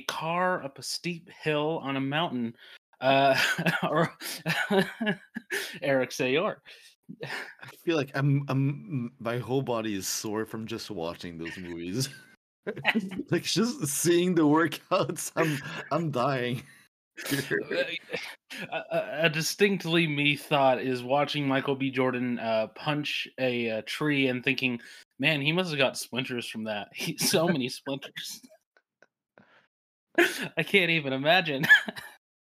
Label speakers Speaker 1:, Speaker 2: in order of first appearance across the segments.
Speaker 1: a car up a steep hill on a mountain, uh, or Eric Sayor.
Speaker 2: I feel like I'm, I'm, my whole body is sore from just watching those movies. like just seeing the workouts, I'm, I'm dying.
Speaker 1: a, a, distinctly me thought is watching Michael B. Jordan uh, punch a, a, tree and thinking, "Man, he must have got splinters from that. He, so many splinters." I can't even imagine.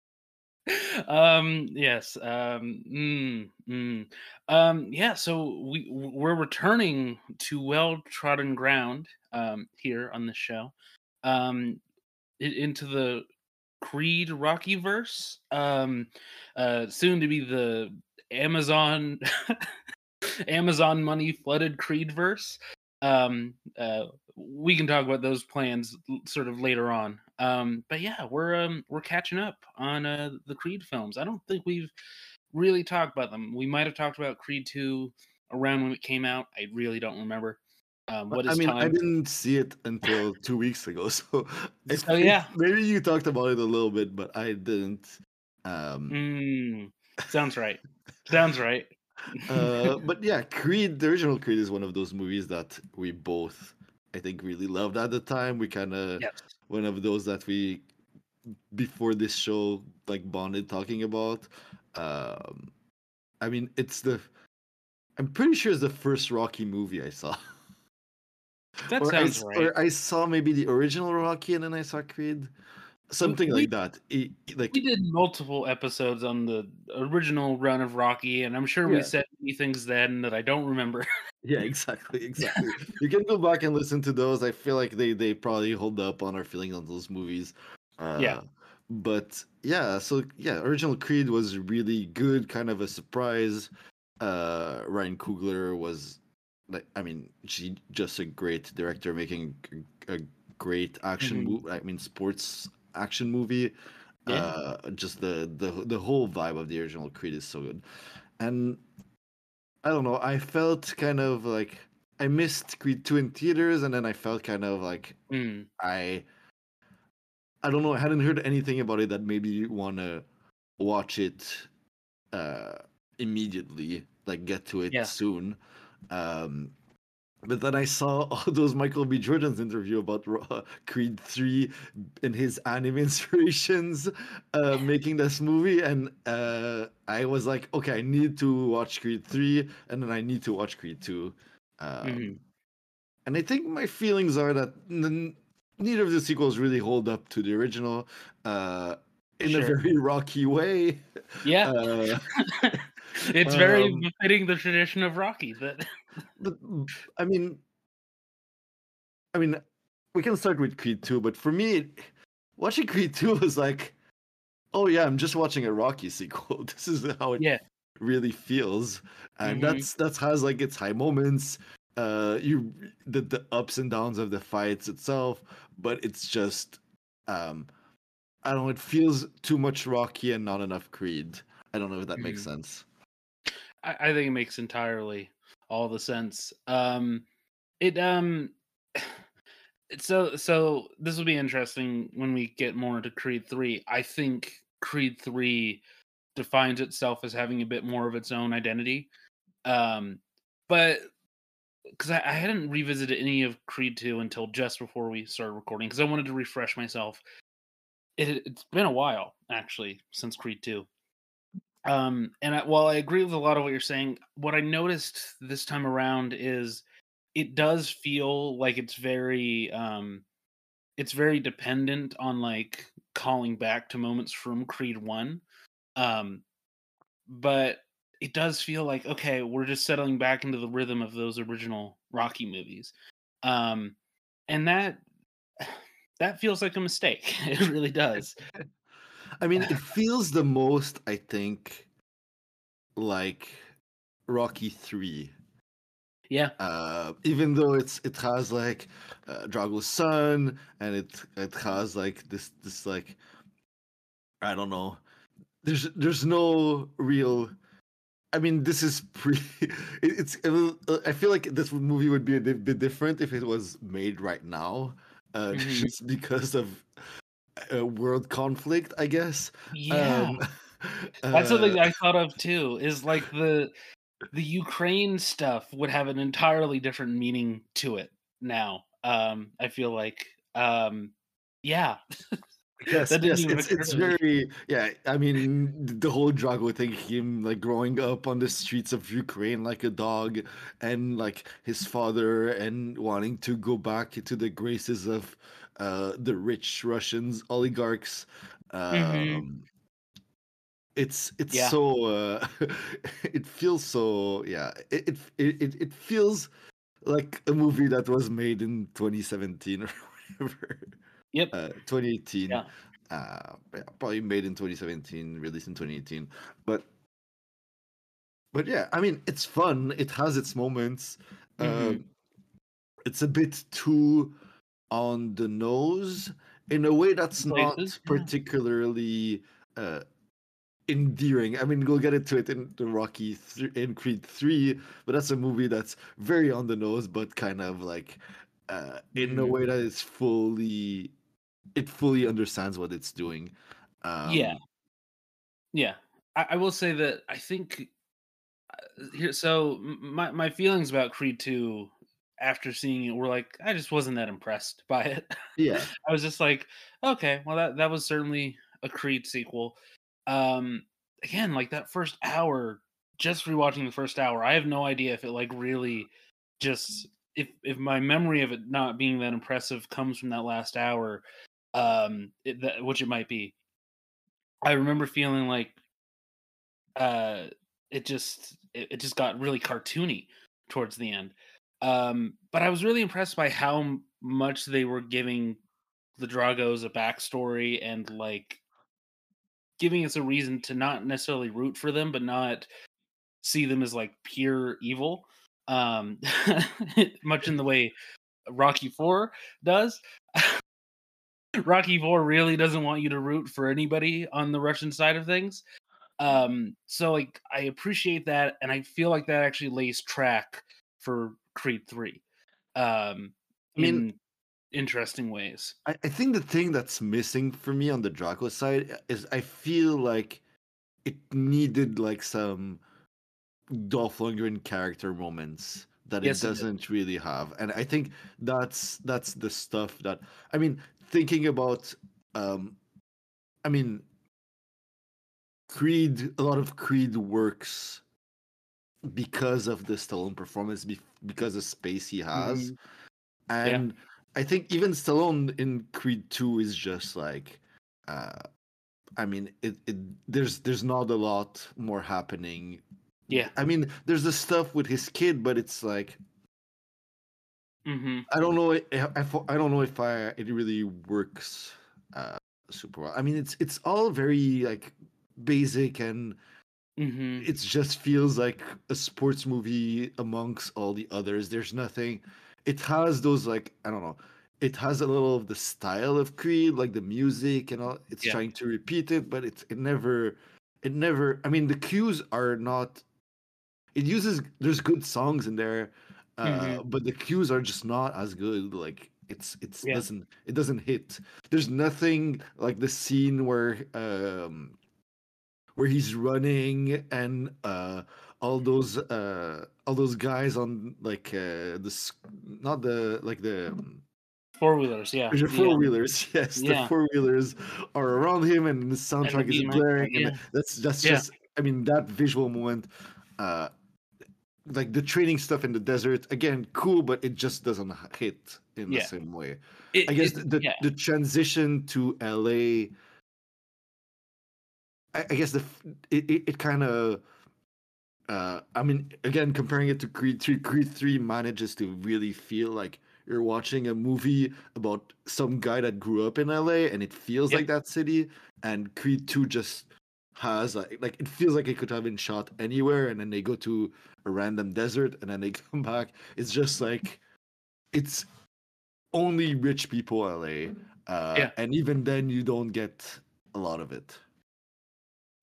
Speaker 1: um. Yes. Um. Mm, mm. Um. Yeah. So we we're returning to well trodden ground. Um. Here on the show. Um. Into the Creed Rocky verse, um, uh, soon to be the Amazon Amazon money flooded Creed verse. Um, uh, we can talk about those plans sort of later on. Um, but yeah, we're um, we're catching up on uh, the Creed films. I don't think we've really talked about them. We might have talked about Creed two around when it came out. I really don't remember. Um, what is
Speaker 2: I mean,
Speaker 1: time?
Speaker 2: I didn't see it until two weeks ago, so
Speaker 1: oh yeah,
Speaker 2: maybe you talked about it a little bit, but I didn't. Um,
Speaker 1: mm, sounds right. sounds right.
Speaker 2: uh, but yeah, Creed, the original Creed, is one of those movies that we both, I think, really loved at the time. We kind of
Speaker 1: yes.
Speaker 2: one of those that we before this show like bonded talking about. Um, I mean, it's the. I'm pretty sure it's the first Rocky movie I saw.
Speaker 1: That
Speaker 2: or
Speaker 1: sounds
Speaker 2: I,
Speaker 1: right.
Speaker 2: Or I saw maybe the original Rocky and then I saw Creed. Something
Speaker 1: we,
Speaker 2: like that. It, like
Speaker 1: we did multiple episodes on the original run of Rocky, and I'm sure
Speaker 2: Yeah.
Speaker 1: we said many things then that I don't remember.
Speaker 2: yeah, exactly, exactly. you can go back and listen to those. I feel like they they probably hold up on our feelings on those movies. Uh,
Speaker 1: Yeah.
Speaker 2: But yeah, so yeah, original Creed was really good, kind of a surprise. Uh, Ryan Coogler was like, I mean, she just a great director, making a, a great action
Speaker 1: Mhm.
Speaker 2: movie. I mean, sports action movie.
Speaker 1: Yeah.
Speaker 2: Uh, just the the the whole vibe of the original Creed is so good, and I don't know. I felt kind of like I missed Creed two in theaters, and then I felt kind of like
Speaker 1: Mm,
Speaker 2: I I don't know. I hadn't heard anything about it that made me want to watch it uh, immediately, like get to it
Speaker 1: Yeah.
Speaker 2: soon. Um, but then I saw all those Michael B. Jordan's interview about Ro- Creed three and his anime inspirations, uh, making this movie, and uh, I was like, okay, I need to watch Creed three, and then I need to watch Creed two. Um,
Speaker 1: mhm.
Speaker 2: and I think my feelings are that n- neither of the sequels really hold up to the original uh, in a very rocky way.
Speaker 1: Yeah,
Speaker 2: Uh,
Speaker 1: it's very
Speaker 2: um,
Speaker 1: befitting the tradition of Rocky. That
Speaker 2: but mm, I mean, I mean, we can start with Creed 2, but for me, watching Creed 2 was like, oh yeah, I'm just watching a Rocky sequel. This is how it
Speaker 1: Yeah.
Speaker 2: really feels, and
Speaker 1: Mhm.
Speaker 2: that's that's has like its high moments. Uh, you the the ups and downs of the fights itself, but it's just, um, I don't know. It feels too much Rocky and not enough Creed. I don't know if that makes
Speaker 1: Mhm.
Speaker 2: sense.
Speaker 1: I, I think it makes entirely all the sense. Um, it um, so so this will be interesting when we get more into Creed three. I think Creed three defines itself as having a bit more of its own identity. Um, but because I, I hadn't revisited any of Creed two until just before we started recording because I wanted to refresh myself. It, it's been a while actually since Creed two. Um, and I, while I agree with a lot of what you're saying, what I noticed this time around is it does feel like it's very um it's very dependent on like calling back to moments from Creed 1. Um but it does feel like okay, we're just settling back into the rhythm of those original Rocky movies. Um and that that feels like a mistake. It really does.
Speaker 2: I mean, it feels the most, I think, like Rocky Three.
Speaker 1: Yeah.
Speaker 2: Uh, even though it's it has like uh, Drago's son, and it it has like this this like I don't know. There's there's no real I mean, this is pre. It, it's. It uh, I feel like this movie would be a bit different if it was made right now, uh,
Speaker 1: Mhm.
Speaker 2: just because of uh, world conflict, I guess.
Speaker 1: Yeah.
Speaker 2: Um,
Speaker 1: That's something
Speaker 2: uh,
Speaker 1: I thought of too. Is like the the Ukraine stuff would have an entirely different meaning to it now. Um, I feel like, um, yeah,
Speaker 2: Yes, yes, it's it's very yeah. I mean, the whole Drago thing, him like growing up on the streets of Ukraine like a dog, and like his father, and wanting to go back into the graces of uh the rich Russians oligarchs.
Speaker 1: hmm
Speaker 2: Um, it's it's
Speaker 1: Yeah,
Speaker 2: so uh, it feels so yeah. It it it it feels like a movie that was made in 2017 or whatever
Speaker 1: yep,
Speaker 2: uh 2018
Speaker 1: yeah,
Speaker 2: uh yeah, probably made in 2017 released in 2018 but but yeah i mean it's fun it has its moments
Speaker 1: hmm
Speaker 2: um it's a bit too on the nose in a way that's not
Speaker 1: places, yeah,
Speaker 2: particularly uh endearing i mean we'll get into it in the rocky th- in creed 3 but that's a movie that's very on the nose but kind of like uh in a
Speaker 1: hmm
Speaker 2: way that is fully it fully understands what it's doing
Speaker 1: yeah,
Speaker 2: um
Speaker 1: yeah. I, I will say that I think uh, here. So my my feelings about Creed Two after seeing it we were like I just wasn't that impressed by it.
Speaker 2: yeah
Speaker 1: I was just like, okay, well that that was certainly a Creed sequel. Um again, like that first hour, just rewatching the first hour, I have no idea if it like really just if if my memory of it not being that impressive comes from that last hour, um it, that, which it might be. I remember feeling like uh it just it, it just got really cartoony towards the end. Um but I was really impressed by how much they were giving the Dragos a backstory and like giving us a reason to not necessarily root for them, but not see them as like pure evil. Um, much in the way Rocky Four does. Rocky Four really doesn't want you to root for anybody on the Russian side of things. Um, so like I appreciate that, and I feel like that actually lays track for Creed Three. Um,
Speaker 2: i mean
Speaker 1: in interesting ways.
Speaker 2: I, I think the thing that's missing for me on the Drago side is i feel like it needed like some Dolph Lundgren character moments that it
Speaker 1: Yes, it
Speaker 2: doesn't really have. And I think that's that's the stuff that I mean, thinking about um I mean Creed a lot of Creed works because of the Stallone performance, because of space he has.
Speaker 1: Mhm. Yeah.
Speaker 2: And I think even Stallone in Creed 2 is just like uh I mean it, it there's there's not a lot more happening
Speaker 1: Yeah.
Speaker 2: I mean, there's the stuff with his kid, but it's like
Speaker 1: hmm
Speaker 2: I don't know. I, I, I don't know if I it really works uh, super well. I mean, it's it's all very like basic and
Speaker 1: hmm
Speaker 2: it just feels like a sports movie amongst all the others. There's nothing. It has those like I don't know. It has a little of the style of Creed, like the music and all. It's
Speaker 1: Yeah.
Speaker 2: trying to repeat it, but it's it never. It never. I mean, the cues are not. It uses. There's good songs in there, uh,
Speaker 1: Mhm.
Speaker 2: but the cues are just not as good. Like it's it's
Speaker 1: Yeah.
Speaker 2: doesn't it doesn't hit. There's nothing like the scene where um where he's running and uh all those uh all those guys on like uh the not the like the um,
Speaker 1: Four wheelers, yeah,
Speaker 2: the four wheelers yes the
Speaker 1: Yeah.
Speaker 2: four wheelers are around him and the
Speaker 1: and the
Speaker 2: soundtrack is blaring
Speaker 1: yeah,
Speaker 2: and that's that's
Speaker 1: yeah,
Speaker 2: just i mean that visual moment uh like the training stuff in the desert again cool but it just doesn't hit in the same way.
Speaker 1: It,
Speaker 2: i guess
Speaker 1: it,
Speaker 2: the the,
Speaker 1: yeah,
Speaker 2: the transition to la I, I guess the it it, it kind of uh I mean again comparing it to Creed 3 Creed 3 manages to really feel like you're watching a movie about some guy that grew up in LA and it feels
Speaker 1: yeah,
Speaker 2: like that city and Creed 2 just has like, like it feels like it could have been shot anywhere and then they go to a random desert and then they come back. It's just like it's only rich people LA uh
Speaker 1: yeah.
Speaker 2: and even then you don't get a lot of it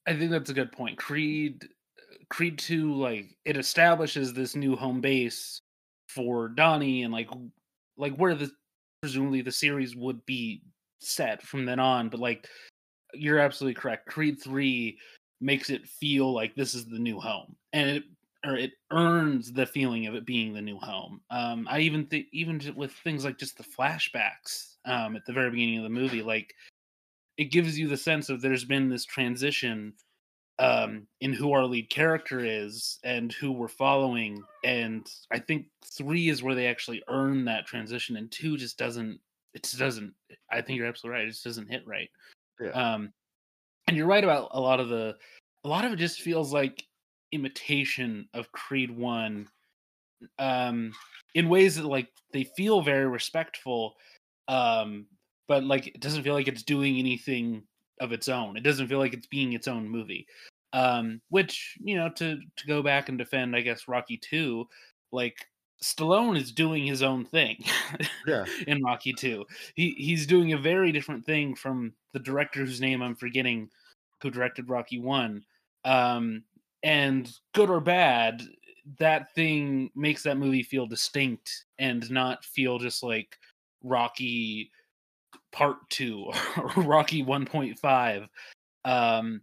Speaker 1: I think that's a good point. Creed, Creed 2 like it establishes this new home base for Donnie and like like where the presumably the series would be set from then on but like you're absolutely correct Creed 3 makes it feel like this is the new home and it or it earns the feeling of it being the new home um i even think even with things like just the flashbacks um at the very beginning of the movie like it gives you the sense of there's been this transition um, in who our lead character is and who we're following. And I think three is where they actually earn that transition, and two just doesn't. It just doesn't. I think you're absolutely right. It just doesn't hit right.
Speaker 2: Yeah.
Speaker 1: Um, and you're right about a lot of the. A lot of it just feels like imitation of Creed One, um, in ways that like they feel very respectful, um, but like it doesn't feel like it's doing anything of its own. It doesn't feel like it's being its own movie. Um, which you know, to to go back and defend, I guess Rocky Two, like Stallone is doing his own thing.
Speaker 2: Yeah.
Speaker 1: in Rocky Two, he he's doing a very different thing from the director whose name I'm forgetting, who directed Rocky One. Um, and good or bad, that thing makes that movie feel distinct and not feel just like Rocky Part Two or Rocky One Point Five. Um,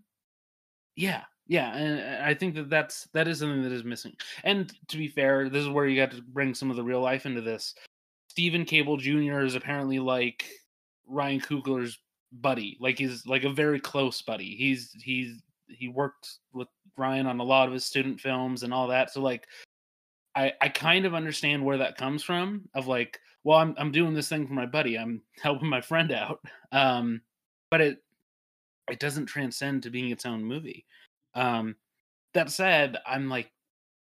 Speaker 1: yeah, yeah, and I think that that's that is something that is missing. And to be fair, this is where you got to bring some of the real life into this. Steven Caple Jr. is apparently like Ryan Coogler's buddy, like he's like a very close buddy. He's he's he worked with Ryan on a lot of his student films and all that. So like I I kind of understand where that comes from of like, well, I'm I'm doing this thing for my buddy. I'm helping my friend out. Um but it it doesn't transcend to being its own movie. Um that said, I'm like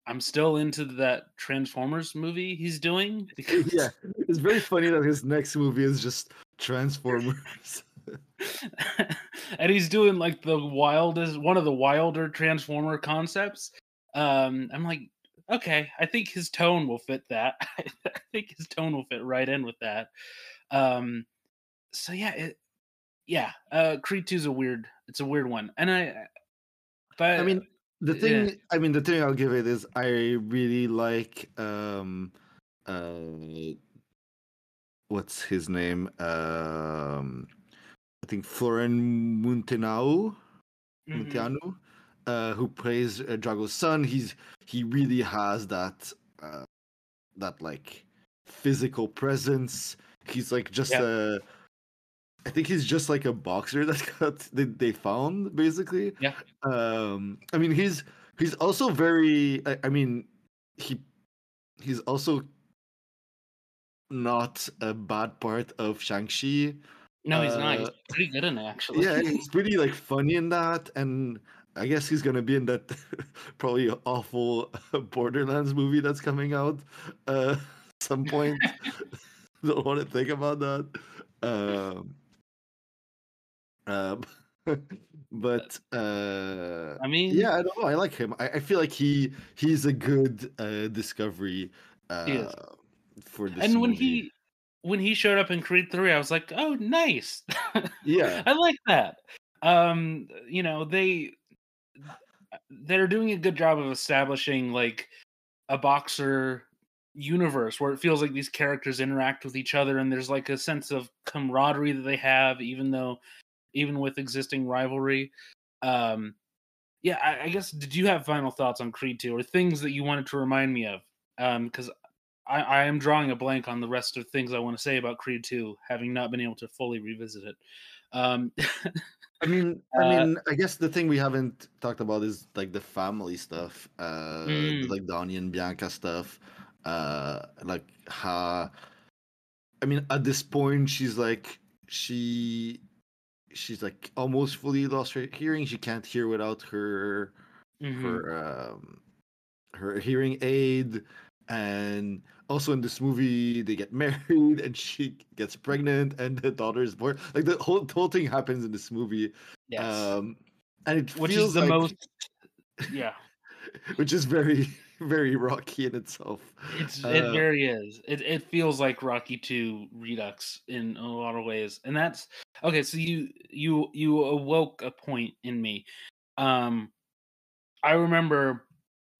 Speaker 1: I'm still into that Transformers movie he's doing because
Speaker 2: yeah, it's very funny that his next movie is just Transformers.
Speaker 1: and he's doing like the wildest one of the wilder transformer concepts um i'm like okay i think his tone will fit that i think his tone will fit right in with that um so yeah it yeah uh creed 2 is a weird it's a weird one and i but
Speaker 2: I mean, the
Speaker 1: yeah.
Speaker 2: thing. I mean, the thing I'll give it is I really like um, uh, what's his name? Um, I think Florian Munteanu,
Speaker 1: mhm.
Speaker 2: Munteanu, uh, who plays uh, Drago's son. He's he really has that uh, that like physical presence. He's like just
Speaker 1: Yeah.
Speaker 2: a. I think he's just like a boxer that got they, they found basically.
Speaker 1: Yeah.
Speaker 2: Um, I mean he's he's also very. I, I mean, he he's also not a bad part of Shang Chi.
Speaker 1: no he's not he's
Speaker 2: Uh,
Speaker 1: pretty good in it actually
Speaker 2: Yeah, he's pretty like funny in that, and I guess he's gonna be in that probably awful Borderlands movie that's coming out uh some point. Don't want to think about that. Um, uh, but uh,
Speaker 1: i mean
Speaker 2: yeah, I don't know. I like him. I, I feel like he he's a good uh, discovery uh, for this.
Speaker 1: and when
Speaker 2: movie.
Speaker 1: he when he showed up in creed 3 i was like oh nice
Speaker 2: yeah,
Speaker 1: I like that. Um, you know, they they're doing a good job of establishing like a boxer universe where it feels like these characters interact with each other and there's like a sense of camaraderie that they have even though even with existing rivalry. Um yeah, I, I guess did you have final thoughts on Creed 2 or things that you wanted to remind me of? Um because I, I am drawing a blank on the rest of things I want to say about Creed 2, having not been able to fully revisit it. Um
Speaker 2: I mean,
Speaker 1: Uh,
Speaker 2: I mean, I guess the thing we haven't talked about is like the family stuff, uh,
Speaker 1: Mm.
Speaker 2: like Donnie and Bianca stuff, uh, like how. I mean, at this point, she's like she, she's like almost fully lost her hearing. She can't hear without her
Speaker 1: mhm.
Speaker 2: her um her hearing aid and also in this movie they get married and she gets pregnant and the daughter is born. Like the whole, the whole thing happens in this movie.
Speaker 1: Yes.
Speaker 2: um and it
Speaker 1: which
Speaker 2: feels
Speaker 1: is the
Speaker 2: like-
Speaker 1: most yeah.
Speaker 2: which is very very rocky in itself.
Speaker 1: It's it
Speaker 2: Uh,
Speaker 1: very is. It, it feels like rocky 2 redux in a lot of ways. And that's okay so you you you awoke a point in me. Um I remember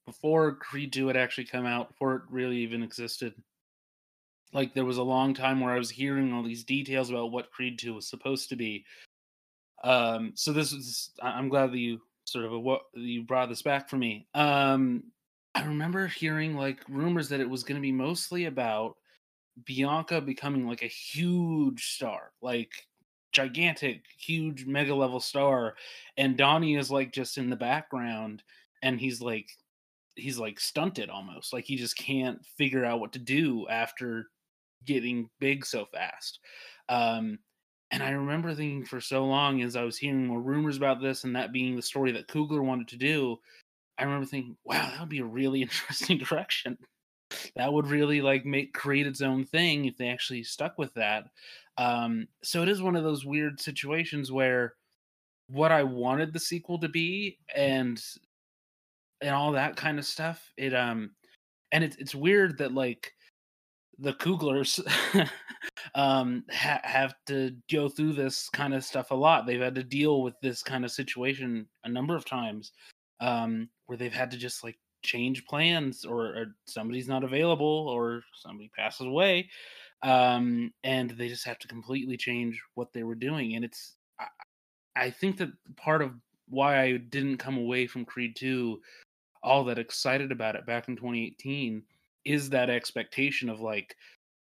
Speaker 1: before Creed 2 had actually come out, before it really even existed, like there was a long time where I was hearing all these details about what Creed 2 was supposed to be. Um, so this is I'm glad that you sort of what you brought this back for me. Um, I remember hearing like rumors that it was going to be mostly about Bianca becoming like a huge star, like gigantic, huge, mega level star, and Donnie is like just in the background, and he's like he's like stunted almost, like he just can't figure out what to do after getting big so fast. Um, and I remember thinking for so long as I was hearing more rumors about this and that being the story that Coogler wanted to do, I remember thinking, wow, that would be a really interesting direction. That would really like make create its own thing if they actually stuck with that. Um, so it is one of those weird situations where what I wanted the sequel to be and and all that kind of stuff, it um and it's it's weird that like the Cooglers um, ha- have to go through this kind of stuff a lot. They've had to deal with this kind of situation a number of times um, where they've had to just like change plans or, or somebody's not available or somebody passes away um, and they just have to completely change what they were doing. And it's, I, I think that part of why I didn't come away from Creed 2 all that excited about it back in 2018 is that expectation of like,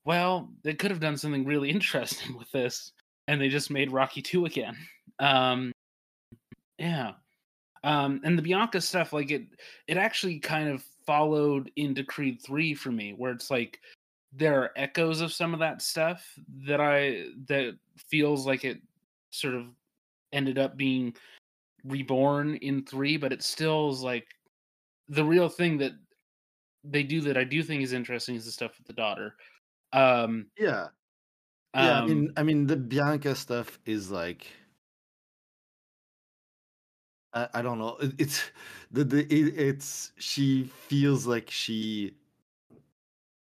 Speaker 1: well, they could have done something really interesting with this, and they just made Rocky Two again. Um, yeah, um, and the Bianca stuff, like it, it actually kind of followed into Creed Three for me, where it's like there are echoes of some of that stuff that I that feels like it sort of ended up being reborn in three, but it still is like the real thing that they do that I do think is interesting is the stuff with the daughter. Um,
Speaker 2: yeah, yeah.
Speaker 1: um,
Speaker 2: I mean, I mean, the Bianca stuff is like, I, I don't know. It, it's the the it, it's she feels like she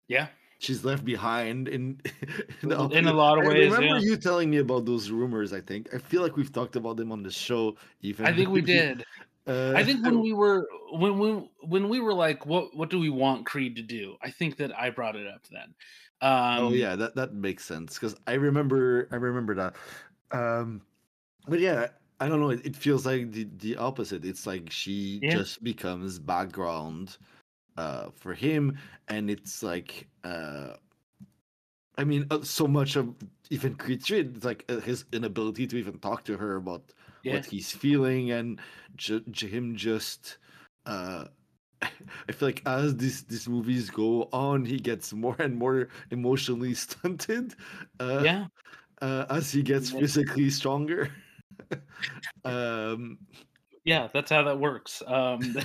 Speaker 1: yeah,
Speaker 2: she's left behind in in,
Speaker 1: In- in a lot of
Speaker 2: I
Speaker 1: ways,
Speaker 2: remember
Speaker 1: yeah.
Speaker 2: you telling me about those rumors. I think I feel like we've talked about them on the show. Even
Speaker 1: I think we did.
Speaker 2: Uh,
Speaker 1: I think when we were when we when we were like, what what do we want Creed to do? I think that I brought it up then. Um,
Speaker 2: oh yeah, that that makes sense because I remember I remember that. Um, but yeah, I don't know. It, it feels like the the opposite. It's like she
Speaker 1: Yeah.
Speaker 2: just becomes background uh for him, and it's like uh. I mean, uh, so much of even Creed 3, it's like uh, his inability to even talk to her about
Speaker 1: Yeah.
Speaker 2: what he's feeling, and ju- him just. Uh, I feel like as these these movies go on, he gets more and more emotionally stunted. Uh,
Speaker 1: yeah,
Speaker 2: uh, as he gets
Speaker 1: Yeah.
Speaker 2: physically stronger. um,
Speaker 1: yeah, that's how that works. Um,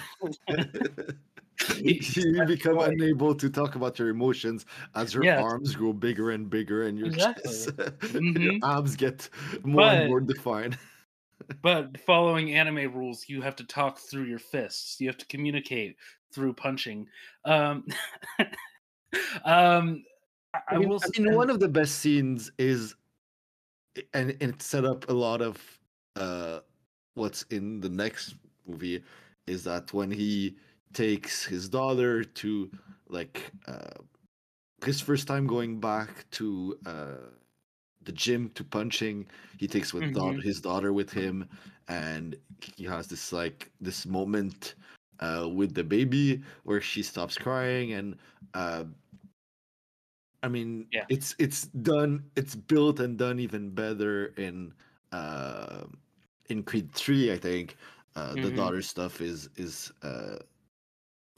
Speaker 2: you become
Speaker 1: right.
Speaker 2: unable to talk about your emotions as your
Speaker 1: Yes.
Speaker 2: arms grow bigger and bigger, and your
Speaker 1: Exactly.
Speaker 2: chest,
Speaker 1: Mhm.
Speaker 2: your abs get more
Speaker 1: But-
Speaker 2: and more defined.
Speaker 1: but following anime rules, you have to talk through your fists. You have to communicate through punching. Um, um, I, I will.
Speaker 2: I mean, one of the best scenes is, and, and it set up a lot of uh, what's in the next movie, is that when he takes his daughter to like uh, his first time going back to uh, the gym to punching, he takes with
Speaker 1: Mhm.
Speaker 2: his daughter with him, and he has this like this moment uh, with the baby where she stops crying and. Uh, I mean,
Speaker 1: Yeah.
Speaker 2: it's it's done. It's built and done even better in uh, in Creed Three. I think uh, the
Speaker 1: Mhm.
Speaker 2: daughter stuff is is uh,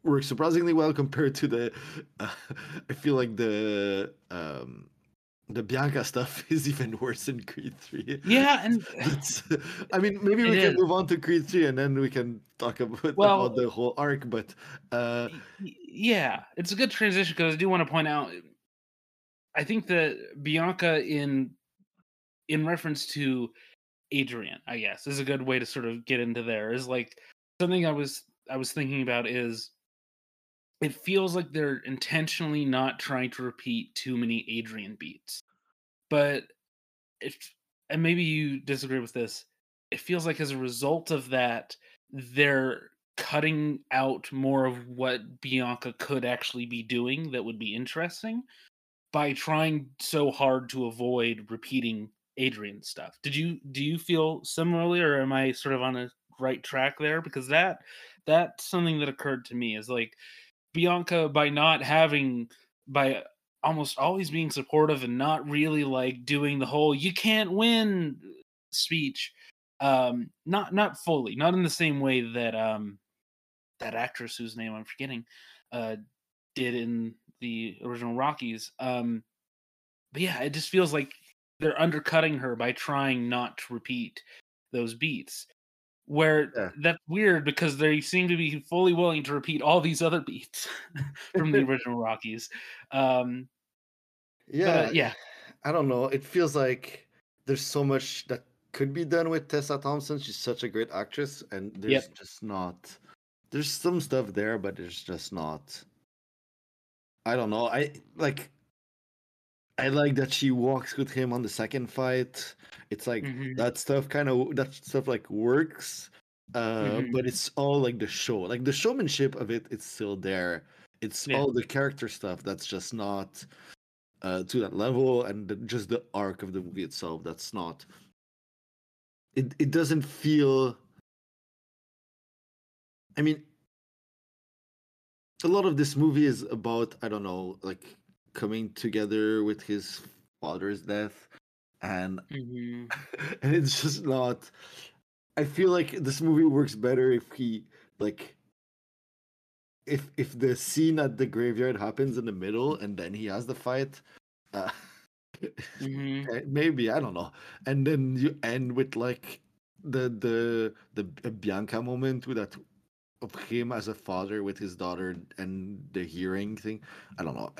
Speaker 2: works surprisingly well compared to the. Uh, I feel like the um, the Bianca stuff is even worse in Creed Three.
Speaker 1: yeah, and
Speaker 2: I mean, maybe we can
Speaker 1: is.
Speaker 2: move on to Creed 3 and then we can talk about,
Speaker 1: Well-
Speaker 2: about the whole arc. But uh,
Speaker 1: yeah, it's a good transition because I do want to point out. I think that Bianca in in reference to Adrian, I guess, is a good way to sort of get into there. Is like something I was I was thinking about is it feels like they're intentionally not trying to repeat too many Adrian beats, but if and maybe you disagree with this, it feels like as a result of that, they're cutting out more of what Bianca could actually be doing that would be interesting by trying so hard to avoid repeating Adrian stuff. Did you do you feel similarly or am I sort of on a right track there because that that's something that occurred to me is like Bianca by not having by almost always being supportive and not really like doing the whole you can't win speech. Um not not fully not in the same way that um that actress whose name i'm forgetting uh did in the original rockies. Um but yeah it just feels like they're undercutting her by trying not to repeat those beats where
Speaker 2: Yeah.
Speaker 1: that's weird because they seem to be fully willing to repeat all these other beats from the original rockies um
Speaker 2: Yeah,
Speaker 1: but, uh, yeah
Speaker 2: I don't know. It feels like there's so much that could be done with Tessa Thompson. She's such a great actress, and there's just not. There's some stuff there, but there's just not. I don't know. I like. I like that she walks with him on the second fight. It's like
Speaker 1: Mhm.
Speaker 2: that stuff kind of that stuff like works, uh,
Speaker 1: Mhm.
Speaker 2: but it's all like the show, like the showmanship of it. It's still there. It's
Speaker 1: Yeah.
Speaker 2: all the character stuff that's just not uh, to that level, and the, just the arc of the movie itself. That's not. It it doesn't feel. I mean, a lot of this movie is about I don't know, like coming together with his father's death, and
Speaker 1: Mhm.
Speaker 2: and it's just not. I feel like this movie works better if he like. If if the scene at the graveyard happens in the middle and then he has the fight, uh,
Speaker 1: Mhm.
Speaker 2: eh, maybe I don't know, and then you end with like the the the Bianca moment with that of him as a father with his daughter and the hearing thing. I don't know.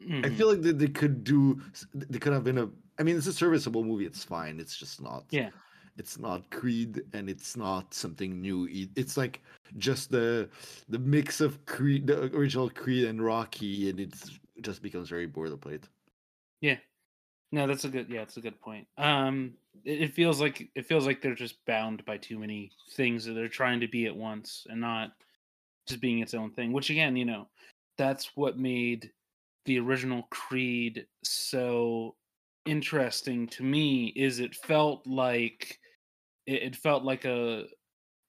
Speaker 2: I- I feel like they, they could do. They could have been a. I mean, it's a serviceable movie. It's fine. It's just not.
Speaker 1: Yeah.
Speaker 2: It's not Creed, and it's not something new. It's like just the the mix of Creed, the original Creed and Rocky, and it's just becomes very boilerplate. Yeah.
Speaker 1: No, that's a good. Yeah, it's a good point. Um, it, it feels like it feels like they're just bound by too many things that they're trying to be at once and not just being its own thing. Which again, you know, that's what made the original Creed so interesting to me. Is it felt like it, it felt like a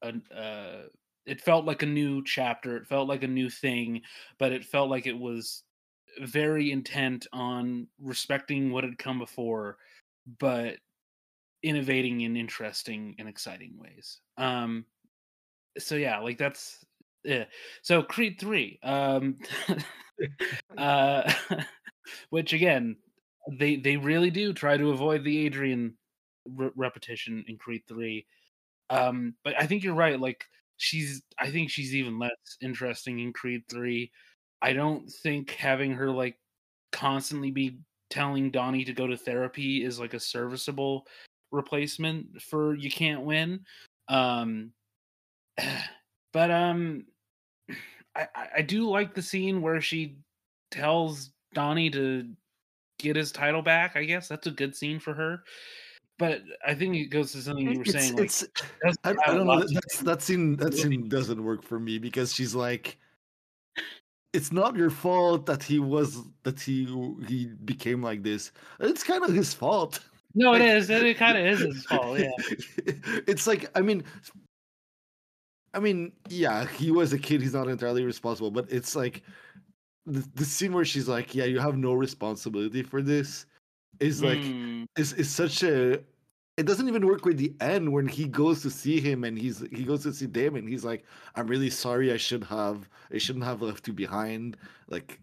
Speaker 1: a uh, it felt like a new chapter. It felt like a new thing, but it felt like it was very intent on respecting what had come before, but innovating in interesting and exciting ways. Um, so yeah, like that's yeah. So Creed three, um, uh, which again, they they really do try to avoid the Adrian re- repetition in Creed three. Um, but I think you're right. Like she's, I think she's even less interesting in Creed three. I don't think having her like constantly be telling Donnie to go to therapy is like a serviceable replacement for you can't win. Um, but um, I I- do like the scene where she tells Donnie to get his title back. I guess that's a good scene for her. But I think it goes to something you were
Speaker 2: It's,
Speaker 1: saying.
Speaker 2: It's
Speaker 1: doesn't
Speaker 2: I, I don't know. that- That's that scene. That scene doesn't work for me because she's like, it's not your fault that he was that he he became like this. It's kind of his fault.
Speaker 1: No, it
Speaker 2: Like-
Speaker 1: is. It, kind of is his fault. Yeah.
Speaker 2: it's like I mean, I mean, yeah, he was a kid. He's not entirely responsible, but it's like the, the scene where she's like, "Yeah, you have no responsibility for this," is like
Speaker 1: Mm,
Speaker 2: is is such a. It doesn't even work with the end when he goes to see him and he's he goes to see Damon. He's like, "I'm really sorry. I should have I shouldn't have left you behind. Like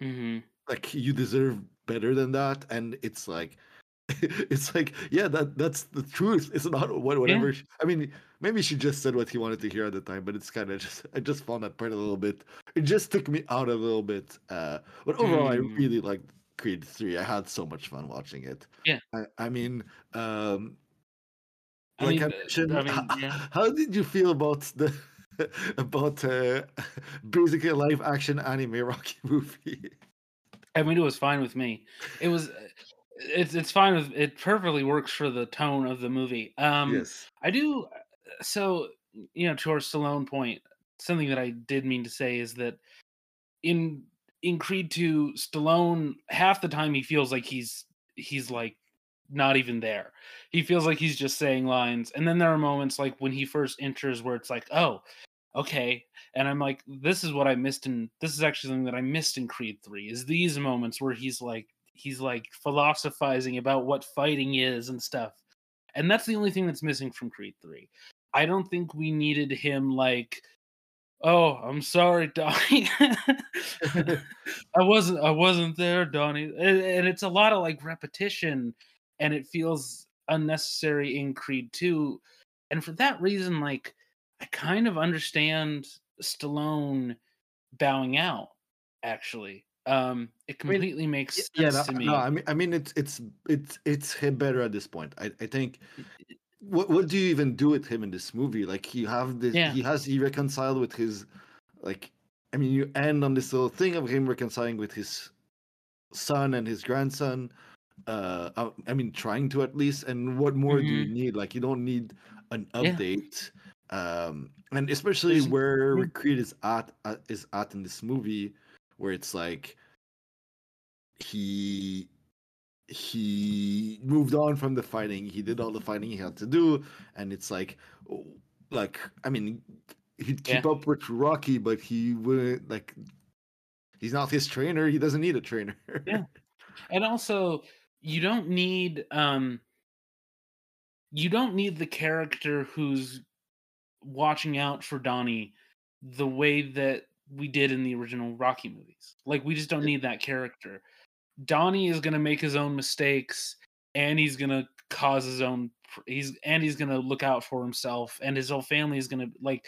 Speaker 1: mhm.
Speaker 2: like you deserve better than that." And it's like. It's like, yeah, that that's the truth. It's not what whatever. sh- I mean, maybe she just said what he wanted to hear at the time, but it's kind of just. I just found that part a little bit. It just took me out a little bit. Uh, but overall, I
Speaker 1: Mm.
Speaker 2: really liked Creed Three. I had so much fun watching it.
Speaker 1: Yeah.
Speaker 2: I, I mean, um,
Speaker 1: I
Speaker 2: like
Speaker 1: mean,
Speaker 2: I
Speaker 1: uh,
Speaker 2: mentioned,
Speaker 1: I mean, yeah.
Speaker 2: how did you feel about the about uh, basically a live action anime Rocky movie?
Speaker 1: I mean, it was fine with me. It was. Uh, It's it's fine with it. Perfectly works for the tone of the movie. Um,
Speaker 2: yes.
Speaker 1: I do. So you know, to our Stallone point, something that I did mean to say is that in in Creed 2, Stallone half the time he feels like he's he's like not even there. He feels like he's just saying lines. And then there are moments like when he first enters where it's like, "Oh, okay." And I'm like, this is what I missed in this is actually something that I missed in Creed 3 is these moments where he's like he's like philosophizing about what fighting is and stuff. And that's the only thing that's missing from Creed 3. I don't think we needed him like Oh, I'm sorry, Donnie. I wasn't I wasn't there, Donnie. And, and it's a lot of like repetition and it feels unnecessary in Creed 2. And for that reason, like I kind of understand Stallone bowing out, actually. Um it
Speaker 2: I mean,
Speaker 1: completely makes sense
Speaker 2: yeah, no,
Speaker 1: to me.
Speaker 2: no, I mean, I mean, it's it's it's it's him better at this point. I I think. What what do you even do with him in this movie? Like you have this,
Speaker 1: Yeah.
Speaker 2: he has he reconciled with his, like, I mean, you end on this little thing of him reconciling with his son and his grandson. Uh, I, I mean, trying to at least. And what more do you need? Like, you don't need an
Speaker 1: Mm-hmm. Yeah.
Speaker 2: update. Um, and especially where
Speaker 1: yeah.
Speaker 2: Creed is at uh, is at in this movie, where it's like he he moved on from the fighting. He did all the fighting he had to do, and it's like, like I mean, he'd keep
Speaker 1: Yeah.
Speaker 2: up with Rocky, but he wouldn't like. He's not his trainer. He doesn't need a trainer.
Speaker 1: Yeah. and also you don't need um you don't need the character who's watching out for Donnie the way that we did in the original Rocky movies. Like we just don't need that character. Donnie is going to make his own mistakes and he's going to cause his own he's and he's going to look out for himself and his whole family is going to like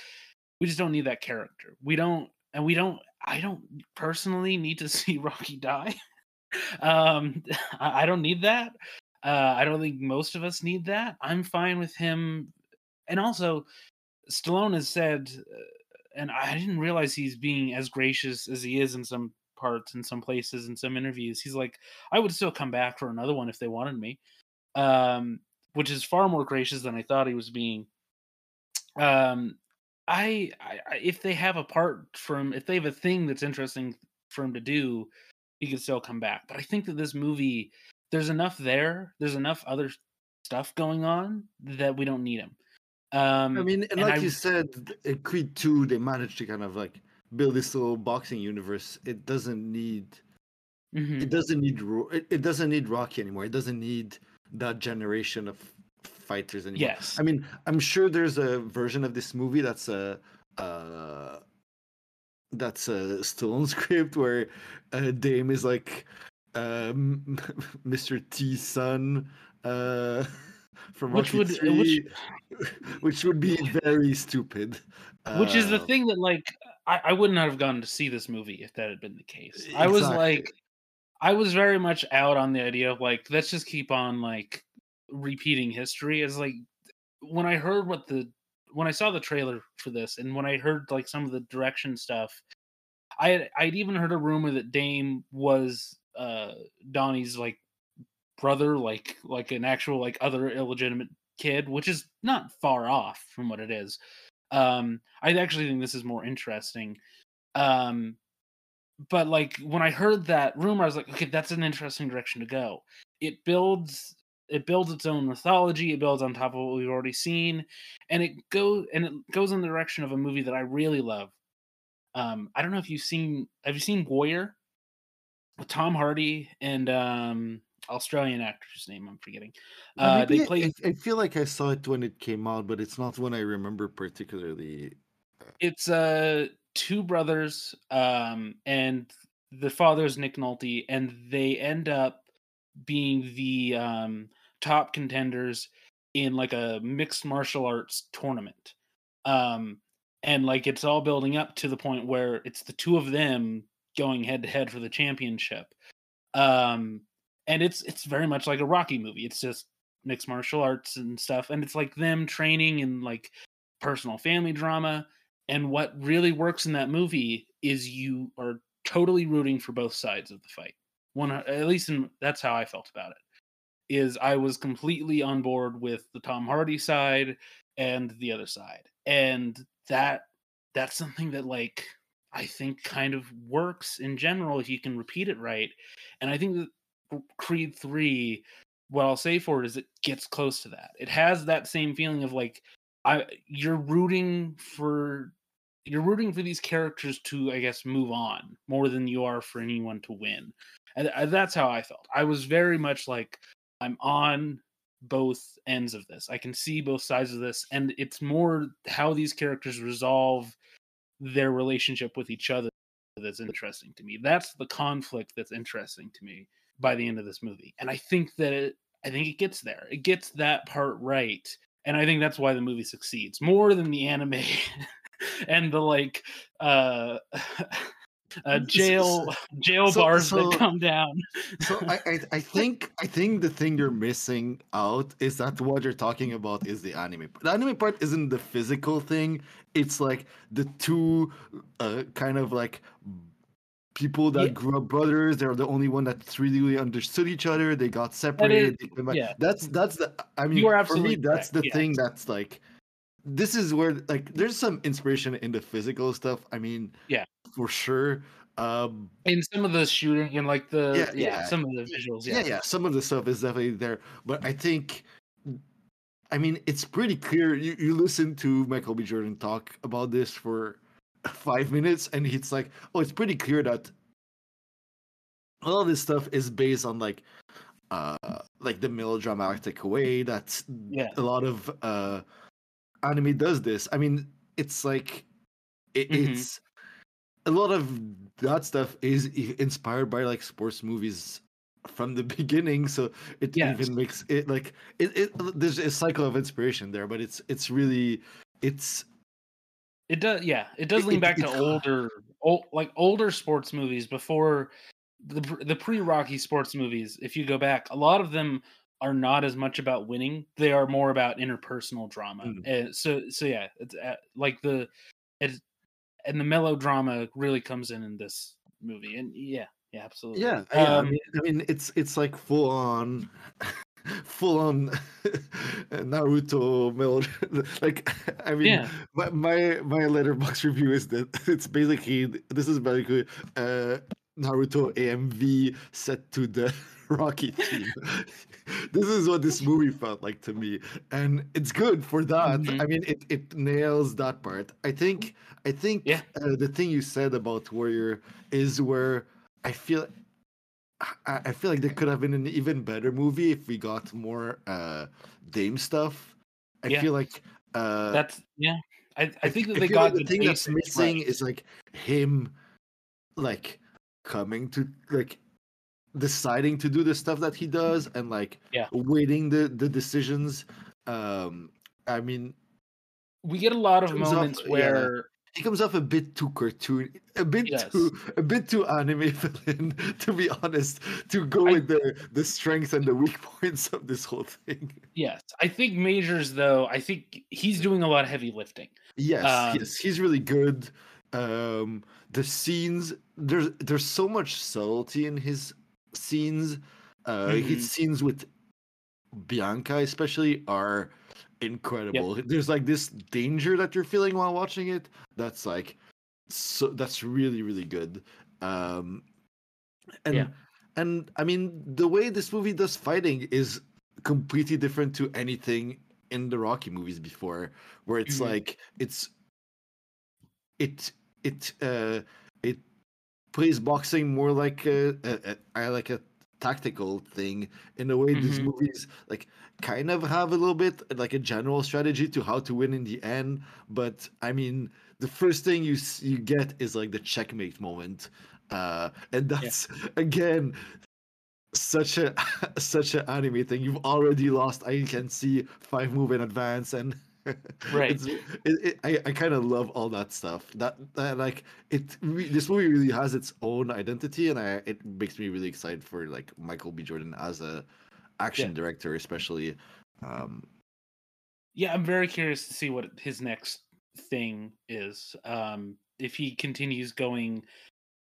Speaker 1: we just don't need that character. We don't and we don't I don't personally need to see Rocky die. um I, I don't need that. Uh I don't think most of us need that. I'm fine with him and also Stallone has said uh, and I didn't realize he's being as gracious as he is in some parts in some places in some interviews. He's like I would still come back for another one if they wanted me. Um which is far more gracious than I thought he was being. Um I, I if they have a part from if they have a thing that's interesting for him to do, he could still come back. But I think that this movie, there's enough there. There's enough other stuff going on that we don't need him. Um,
Speaker 2: I mean, and
Speaker 1: and
Speaker 2: like
Speaker 1: I-
Speaker 2: you said, Creed Two, they managed to kind of like build this little boxing universe. It doesn't need.
Speaker 1: mhm.
Speaker 2: It doesn't need. It, it doesn't need Rocky anymore. It doesn't need that generation of fighters anymore.
Speaker 1: yes,
Speaker 2: I mean, I'm sure there's a version of this movie that's a uh, that's a Stallone script where uh, Dame is like um, Mr. T's son uh, from
Speaker 1: Which would- which-
Speaker 2: 3, which would be very stupid.
Speaker 1: which is the
Speaker 2: Uh,
Speaker 1: thing that like I, I would not have gone to see this movie if that had been the case. I was like, I was very much out on the idea of like let's just keep on like repeating history. It's like when I heard what the when I saw the trailer for this and when I heard like some of the direction stuff, I had I'd even heard a rumor that Dame was uh Donnie's like brother, like like an actual like other illegitimate kid, which is not far off from what it is. Um I actually think this is more interesting. Um but like when I heard that rumor, I was like, okay, that's an interesting direction to go. It builds it builds its own mythology, it builds on top of what we've already seen, and it goes and it goes in the direction of a movie that I really love. Um, I don't know if you've seen have you seen Warrior with Tom Hardy and um Australian actor's name I'm forgetting. Uh, they
Speaker 2: I-
Speaker 1: play
Speaker 2: I, I feel like I saw it when it came out, but it's not one I remember particularly.
Speaker 1: it's uh two brothers um and the father's nick nolte and they end up being the um top contenders in like a mixed martial arts tournament um and like it's all building up to the point where it's the two of them going head to head for the championship um and it's it's very much like a rocky movie it's just mixed martial arts and stuff and it's like them training and like personal family drama and what really works in that movie is you are totally rooting for both sides of the fight. One, at least in, that's how I felt about it. Is I was completely on board with the Tom Hardy side and the other side, and that that's something that like I think kind of works in general if you can repeat it right. And I think that Creed 3 what I'll say for it is it gets close to that. It has that same feeling of like I you're rooting for you're rooting for these characters to I guess move on more than you are for anyone to win. And uh, that's how I felt. I was very much like I'm on both ends of this. I can see both sides of this and it's more how these characters resolve their relationship with each other that's interesting to me. That's the conflict that's interesting to me by the end of this movie. And I think that it, I think it gets there. It gets that part right. And I think that's why the movie succeeds more than the anime and the like uh uh, jail jail so, bars so, that come down.
Speaker 2: so I, I, I think I think the thing you're missing out is that what you're talking about is the anime. The anime part isn't the physical thing. It's like the two uh, kind of like people that yeah. grew up brothers. They're the only one that really understood each other. They got separated. That is, yeah. That's that's the. I mean, for me, that's correct. the yeah. thing that's like. This is where like there's some inspiration in the physical stuff. I mean,
Speaker 1: yeah,
Speaker 2: for sure. Um,
Speaker 1: in some of the shooting and like the yeah, yeah, yeah, some of the visuals, yeah.
Speaker 2: yeah, yeah, some of the stuff is definitely there. But I think, I mean, it's pretty clear. You you listen to Michael B. Jordan talk about this for five minutes, and it's like, oh, it's pretty clear that all this stuff is based on like, uh, like the melodramatic way that
Speaker 1: yeah.
Speaker 2: a lot of uh anime does this. I mean, it's like it, mm-hmm. it's a lot of that stuff is inspired by like sports movies from the beginning so it yes. even makes it like it, it there's a cycle of inspiration there but it's it's really it's
Speaker 1: it does yeah it does it, lean back it, to older old, like older sports movies before the the pre-rocky sports movies if you go back a lot of them are not as much about winning they are more about interpersonal drama mm. and so so yeah it's uh, like the it's and the melodrama really comes in in this movie. And yeah, yeah, absolutely.
Speaker 2: Yeah, yeah. Um, I, mean, I mean, it's it's like full on. Full on Naruto melodrama. Like, I mean, yeah. my, my my Letterboxd review is that it's basically this is basically uh, Naruto AMV set to the Rocky theme. this is what this movie felt like to me, and it's good for that. Mm-hmm. I mean, it it nails that part. I think I think
Speaker 1: yeah.
Speaker 2: uh, the thing you said about Warrior is where I feel. I, I feel like there could have been an even better movie if we got more uh Dame stuff. I yeah. feel like uh
Speaker 1: that's yeah. I, I think that they got
Speaker 2: like the, thing that's missing right. is like him like coming to like deciding to do the stuff that he does and like
Speaker 1: yeah.
Speaker 2: waiting the the decisions um i mean
Speaker 1: we get a lot of moments where
Speaker 2: he comes off a bit too cartoon a bit too a bit too anime villain to be honest to go I, with the the strengths and the weak points of this whole thing.
Speaker 1: Yes. I think majors though i think he's doing a lot of heavy lifting.
Speaker 2: Yes um, yes he's really good. Um the scenes there's there's so much subtlety in his scenes. Uh mm-hmm. his scenes with bianca especially are incredible yep. there's like this danger that you're feeling while watching it that's like so that's really really good um and yeah. and i mean the way this movie does fighting is completely different to anything in the rocky movies before where it's mm-hmm. like it's it it uh it plays boxing more like a, a, a like a tactical thing in a way mm-hmm. these movies like kind of have a little bit like a general strategy to how to win in the end but i mean the first thing you you get is like the checkmate moment uh and that's yeah. again such a such an anime thing you've already lost i can see five move in advance and
Speaker 1: right.
Speaker 2: it, it, i, I kind of love all that stuff. That, that like it this movie really has its own identity and i it makes me really excited for like michael b. Jordan as a action yeah. director especially um
Speaker 1: yeah i'm very curious to see what his next thing is um if he continues going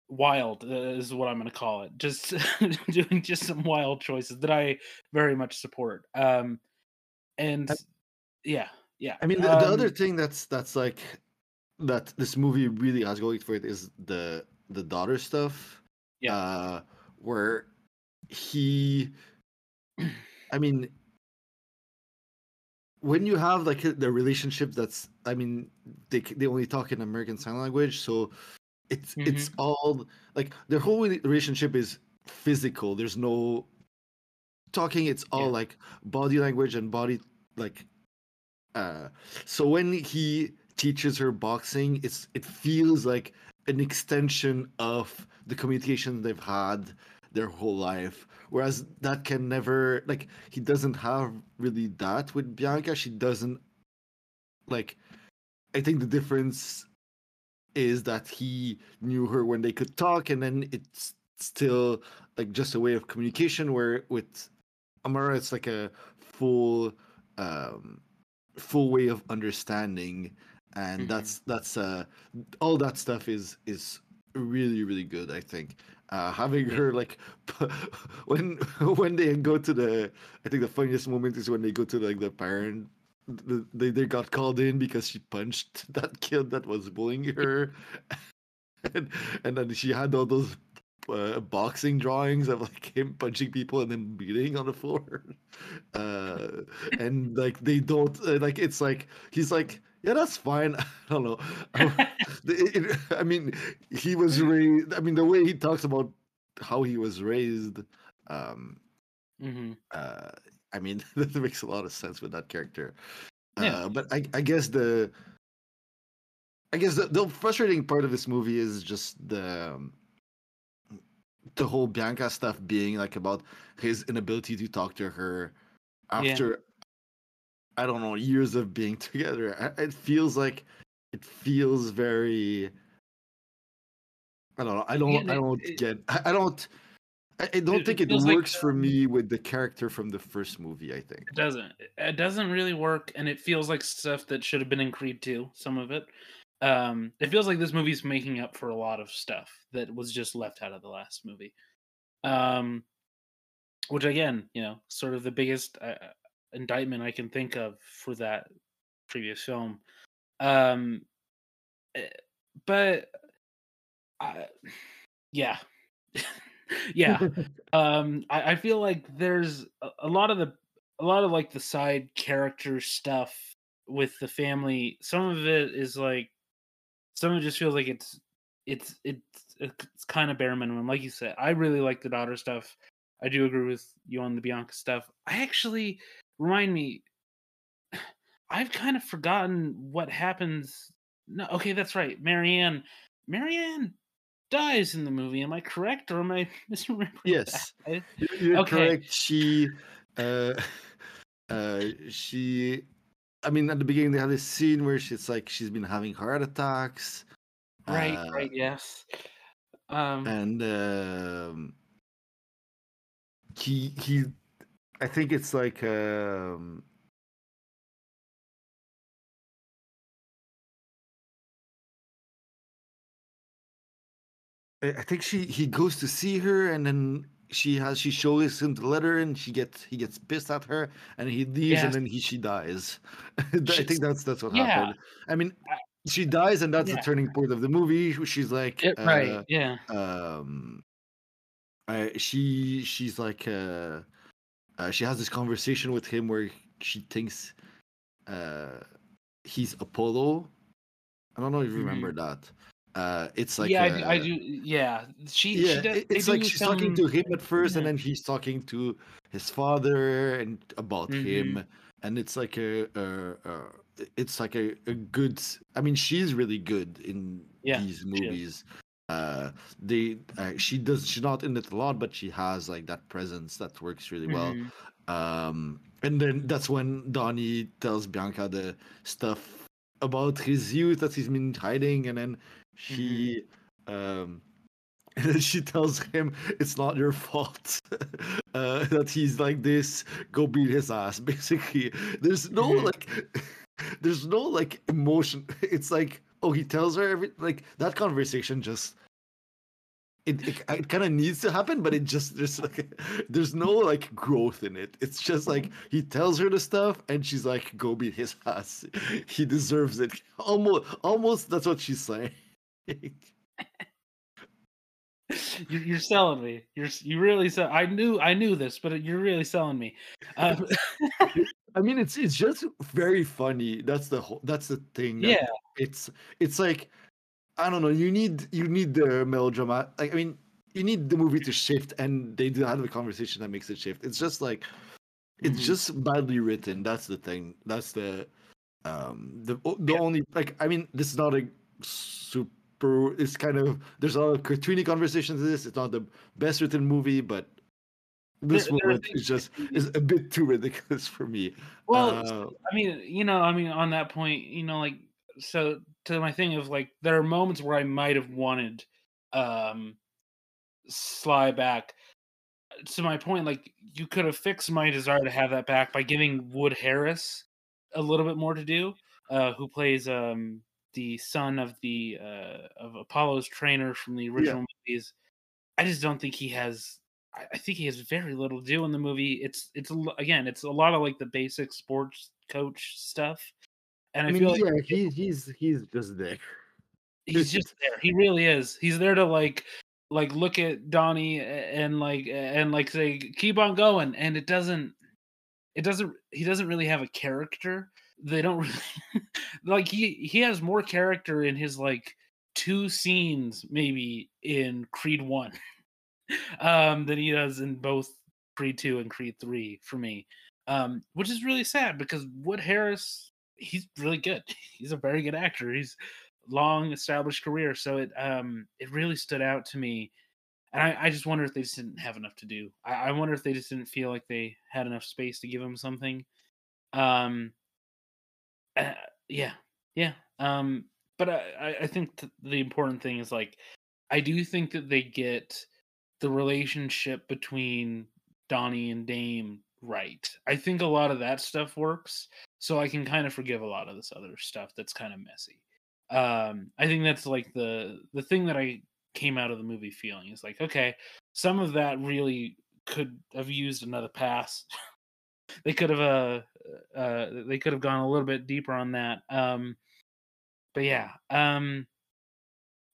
Speaker 1: wild uh, is what i'm going to call it. Just doing just some wild choices that i very much support. Um and yeah yeah.
Speaker 2: I mean, the, the
Speaker 1: Um,
Speaker 2: other thing that's that's like that this movie really has going for it is the the daughter stuff.
Speaker 1: Yeah.
Speaker 2: Uh, where he, I mean, when you have like the relationship that's, I mean, they they only talk in American Sign Language, so it's it's all like their whole relationship is physical. There's no talking. It's all
Speaker 1: Yeah.
Speaker 2: like body language and body like uh so when he teaches her boxing it's it feels like an extension of the communication they've had their whole life. Whereas that can never like he doesn't have really that with bianca. She doesn't like i think the difference is that he knew her when they could talk and then it's still like just a way of communication where with amara it's like a full um full way of understanding and
Speaker 1: Mhm.
Speaker 2: that's that's uh all that stuff is is really really good i think uh having
Speaker 1: Yeah.
Speaker 2: her like when when they go to the i think the funniest moment is when they go to like the parent the- they, they got called in because she punched that kid that was bullying her and, and then she had all those uh, boxing drawings of like him punching people and then beating on the floor uh and like they don't uh, like it's like he's like yeah that's fine i don't know it- i mean he was raised i mean the way he talks about how he was raised um
Speaker 1: mhm.
Speaker 2: uh i mean that makes a lot of sense with that character
Speaker 1: Yeah.
Speaker 2: uh but i i guess the i guess the, the frustrating part of this movie is just the um, the whole bianca stuff being like about his inability to talk to her
Speaker 1: Yeah.
Speaker 2: after i don't know years of being together it feels like it feels very i don't know i don't
Speaker 1: Again,
Speaker 2: i don't
Speaker 1: it-
Speaker 2: get i, don't I, don't
Speaker 1: It-
Speaker 2: think
Speaker 1: it
Speaker 2: it,
Speaker 1: feels like,
Speaker 2: works for me with the character from the first movie i think
Speaker 1: It doesn't. It doesn't really work, and it feels like stuff that should have been in Creed 2, some of it. Um, it feels like this movie's making up for a lot of stuff that was just left out of the last movie. Um, which again, you know, sort of the biggest uh, indictment I can think of for that previous film. Um, eh, but I, yeah, yeah. um I, I feel like there's a, a lot of the a lot of like the side character stuff with the family some of it is like some of it just feels like it's it's it's it's kind of bare minimum like you said i really like the daughter stuff i do agree with you on the bianca stuff i actually remind me i've kind of forgotten what happens no okay that's right marianne marianne dies in the movie am i correct or am i misremembering
Speaker 2: Yes.
Speaker 1: that?
Speaker 2: You're,
Speaker 1: Okay.
Speaker 2: correct. She, uh, uh, she. I mean, at the beginning they have this scene where she's like she's been having heart attacks.
Speaker 1: Right,
Speaker 2: uh,
Speaker 1: right, yes. Um,
Speaker 2: And um, he he, I think it's like um. I I think she he goes to see her and then she has she shows him the letter and she gets he gets pissed at her and he leaves
Speaker 1: Yes.
Speaker 2: and then he she dies. I think that's that's what
Speaker 1: yeah.
Speaker 2: happened. I mean, she dies and that's
Speaker 1: Yeah.
Speaker 2: the turning point of the movie. She's like,
Speaker 1: yeah, right,
Speaker 2: uh,
Speaker 1: yeah.
Speaker 2: um, uh, she she's like uh, uh, she has this conversation with him where she thinks uh, he's Apollo. I don't know if you remember that. Uh, it's like
Speaker 1: Mm-hmm. yeah, I do, I do. Yeah, she.
Speaker 2: yeah,
Speaker 1: she does,
Speaker 2: it's like
Speaker 1: do
Speaker 2: she's talking to him at first, and then he's talking to his father and about
Speaker 1: Mhm.
Speaker 2: him, and it's like a, a, a it's like a, a good. I mean, she's really good in
Speaker 1: Yeah,
Speaker 2: these movies. Uh, they uh, she does she's not in it a lot, but she has like that presence that works really well.
Speaker 1: Mhm.
Speaker 2: Um, and then that's when Donnie tells Bianca the stuff about his youth that he's been hiding, and then she, um, and then she tells him it's not your fault uh, that he's like this. Go beat his ass. Basically, there's no
Speaker 1: Mhm.
Speaker 2: like, there's no like emotion. It's like oh, he tells her every like that conversation just it, it, it kind of needs to happen, but it just there's like there's no like growth in it. It's just like he tells her the stuff, and she's like, "Go beat his ass. He deserves it." Almost, almost that's what she's saying.
Speaker 1: you're, you're selling me. You're you really sell. I knew I knew this, but you're really selling me. Um,
Speaker 2: I mean, it's it's just very funny. That's the whole. That's the thing. that
Speaker 1: yeah,
Speaker 2: It's it's like I don't know. You need you need the melodrama. Like I mean, you need the movie to shift, and they do have a conversation that makes it shift. It's just like it's
Speaker 1: Mhm.
Speaker 2: just badly written. That's the thing. That's the um the the
Speaker 1: Yeah.
Speaker 2: only like I mean, this is not a super. It's kind of there's a lot of cartoony conversations in this. It's not the best written movie, but this
Speaker 1: There-
Speaker 2: one is just is a bit too ridiculous for me.
Speaker 1: Well,
Speaker 2: Uh,
Speaker 1: I mean, you know, I mean, on that point, you know, like, so to my thing of like, there are moments where I might have wanted um Sly back. To my point, like, you could have fixed my desire to have that back by giving Wood Harris a little bit more to do, uh, who plays um the son of the uh of Apollo's trainer from the original movies. I just don't think he has. I think he has very little to do in the movie. It's it's again, it's a lot of like the basic sports coach stuff, and I,
Speaker 2: I mean,
Speaker 1: feel like
Speaker 2: yeah, he, he's he's just there.
Speaker 1: he's just there. He really is. He's there to like like look at Donnie and like and like say keep on going, and it doesn't. It doesn't. He doesn't really have a character. They don't really like he he has more character in his like two scenes maybe in Creed One um than he does in both Creed Two and Creed Three for me. Um, which is really sad because Wood Harris, he's really good. He's a very good actor. He's long established career. So it um it really stood out to me. And I, I just wonder if they just didn't have enough to do. I, I wonder if they just didn't feel like they had enough space to give him something. Um uh, yeah, yeah. Um, but I, I- think th- the important thing is like, I do think that they get the relationship between Donnie and Dame right. I think a lot of that stuff works, so I can kind of forgive a lot of this other stuff that's kind of messy. Um, I think that's like the the thing that I came out of the movie feeling is like, okay, some of that really could have used another pass. they could have uh uh they could have gone a little bit deeper on that. Um but yeah, um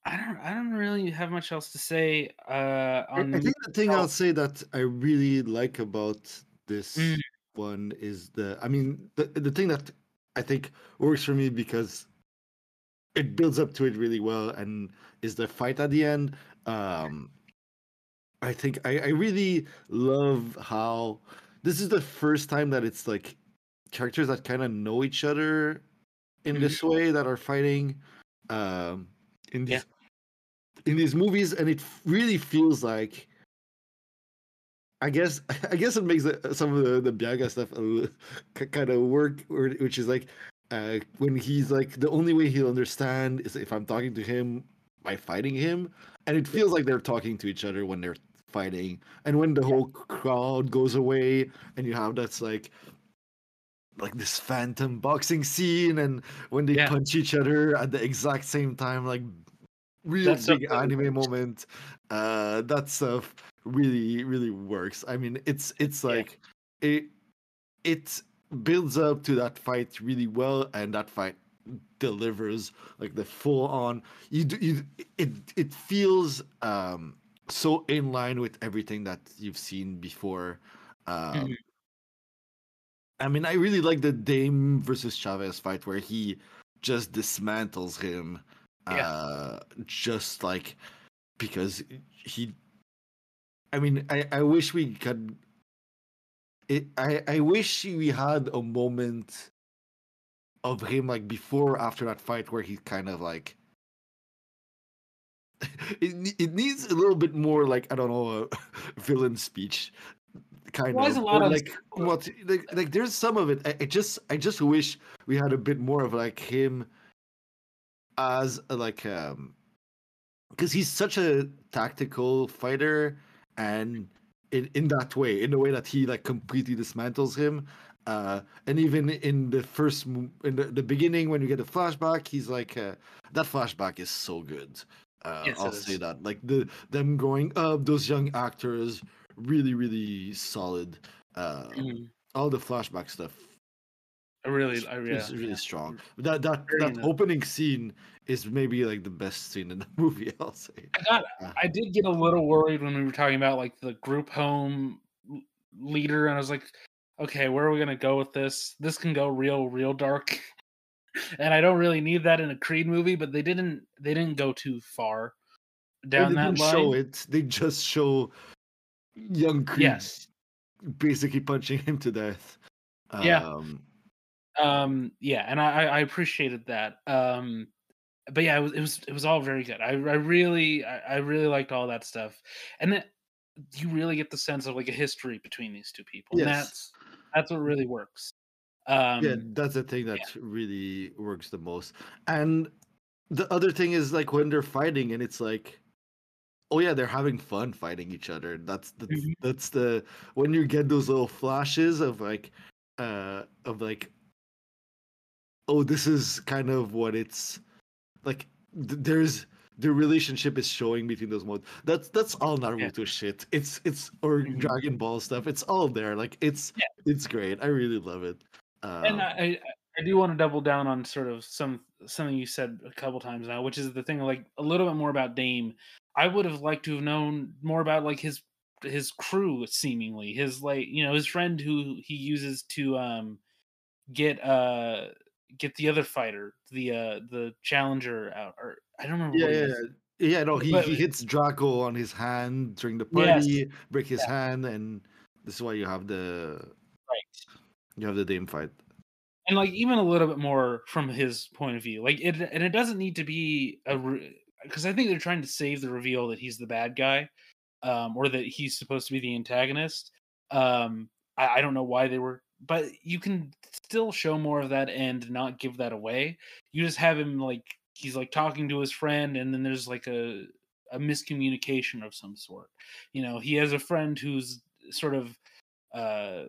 Speaker 1: I don't I don't really have much else to say uh on
Speaker 2: I think the thing. I'll say that I really like about this
Speaker 1: Mm.
Speaker 2: one is the I mean the the thing that I think works for me because it builds up to it really well and is the fight at the end. Um I think I, I really love how this is the first time that it's like characters that kind of know each other in
Speaker 1: Mhm.
Speaker 2: this way that are fighting um in
Speaker 1: Yeah.
Speaker 2: these in these movies and it really feels like I guess I guess it makes the, some of the the Bianca stuff kind of work, which is like uh, when he's like the only way he'll understand is if I'm talking to him by fighting him, and it feels like they're talking to each other when they're fighting, and when the whole crowd goes away, and you have that's like like this phantom boxing scene, and when they
Speaker 1: Yeah.
Speaker 2: punch each other at the exact same time, like real
Speaker 1: That stuff
Speaker 2: big anime moment. Uh, that stuff really really works. I mean, it's it's
Speaker 1: Yeah.
Speaker 2: like it it builds up to that fight really well, and that fight delivers like the full on. You do you it it feels um so in line with everything that you've seen before. Um,
Speaker 1: Mhm.
Speaker 2: I mean, I really like the Dame versus Chavez fight where he just dismantles him.
Speaker 1: Yeah.
Speaker 2: Uh, just like because he. I mean, I, I wish we could. It, I I wish we had a moment of him like before or after that fight where he's kind of like. It, it needs a little bit more like I don't know a villain speech kind
Speaker 1: Well,
Speaker 2: of
Speaker 1: there's a lot
Speaker 2: or
Speaker 1: of
Speaker 2: like what like, like there's some of it. I, I just i just wish we had a bit more of like him as a, like um because he's such a tactical fighter and in in that way in the way that he like completely dismantles him uh and even in the first in the, the beginning when you get a flashback he's like uh, that flashback is so good. Uh,
Speaker 1: Yes,
Speaker 2: I'll say that. Like the them growing up, those young actors, really, really solid. Uh,
Speaker 1: Mhm.
Speaker 2: all the flashback stuff
Speaker 1: I really, I really,
Speaker 2: is really strong. That that
Speaker 1: Very
Speaker 2: that
Speaker 1: nice.
Speaker 2: opening scene is maybe like the best scene in the movie. I'll say.
Speaker 1: I got,
Speaker 2: Uh,
Speaker 1: I did get a little worried when we were talking about like the group home leader, and I was like, okay, where are we gonna go with this? This can go real, real dark, and I don't really need that in a Creed movie. But they didn't, they didn't go too far
Speaker 2: Well,
Speaker 1: down
Speaker 2: they
Speaker 1: that
Speaker 2: didn't
Speaker 1: line.
Speaker 2: show it. They just show young Creed
Speaker 1: Yes.
Speaker 2: basically punching him to death.
Speaker 1: Yeah.
Speaker 2: Um,
Speaker 1: Um, yeah, and I, I appreciated that. Um, but yeah, it was it was it was all very good. I I really I, I really liked all that stuff, and then you really get the sense of like a history between these two people. And
Speaker 2: Yes.
Speaker 1: that's that's what really works. Um,
Speaker 2: yeah, that's the thing that really works the most. And the other thing is like when they're fighting, and it's like, oh yeah, they're having fun fighting each other. That's that's
Speaker 1: Mhm.
Speaker 2: that's the when you get those little flashes of like, uh, of like, oh, this is kind of what it's like. Th- there's the relationship is showing between those modes. That's that's all Naruto shit. It's it's or
Speaker 1: Mhm.
Speaker 2: Dragon Ball stuff. It's all there. Like it's
Speaker 1: Yeah.
Speaker 2: it's great. I really love it. Um,
Speaker 1: and I, I do want to double down on sort of some something you said a couple times now, which is the thing like a little bit more about Dame. I would have liked to have known more about like his his crew seemingly his like you know his friend who he uses to um get uh get the other fighter the uh the challenger out or I don't remember
Speaker 2: Yeah, yeah, yeah. Yeah, no, he,
Speaker 1: But-
Speaker 2: he hits Drago on his hand during the
Speaker 1: Yes.
Speaker 2: party, break his hand, and this is why you have the
Speaker 1: right
Speaker 2: you have the Dame fight.
Speaker 1: And like even a little bit more from his point of view like it and it doesn't need to be a because i think they're trying to save the reveal that he's the bad guy um or that he's supposed to be the antagonist um i, I don't know why they were but you can still show more of that and not give that away. You just have him like he's like talking to his friend and then there's like a a miscommunication of some sort. You know he has a friend who's sort of uh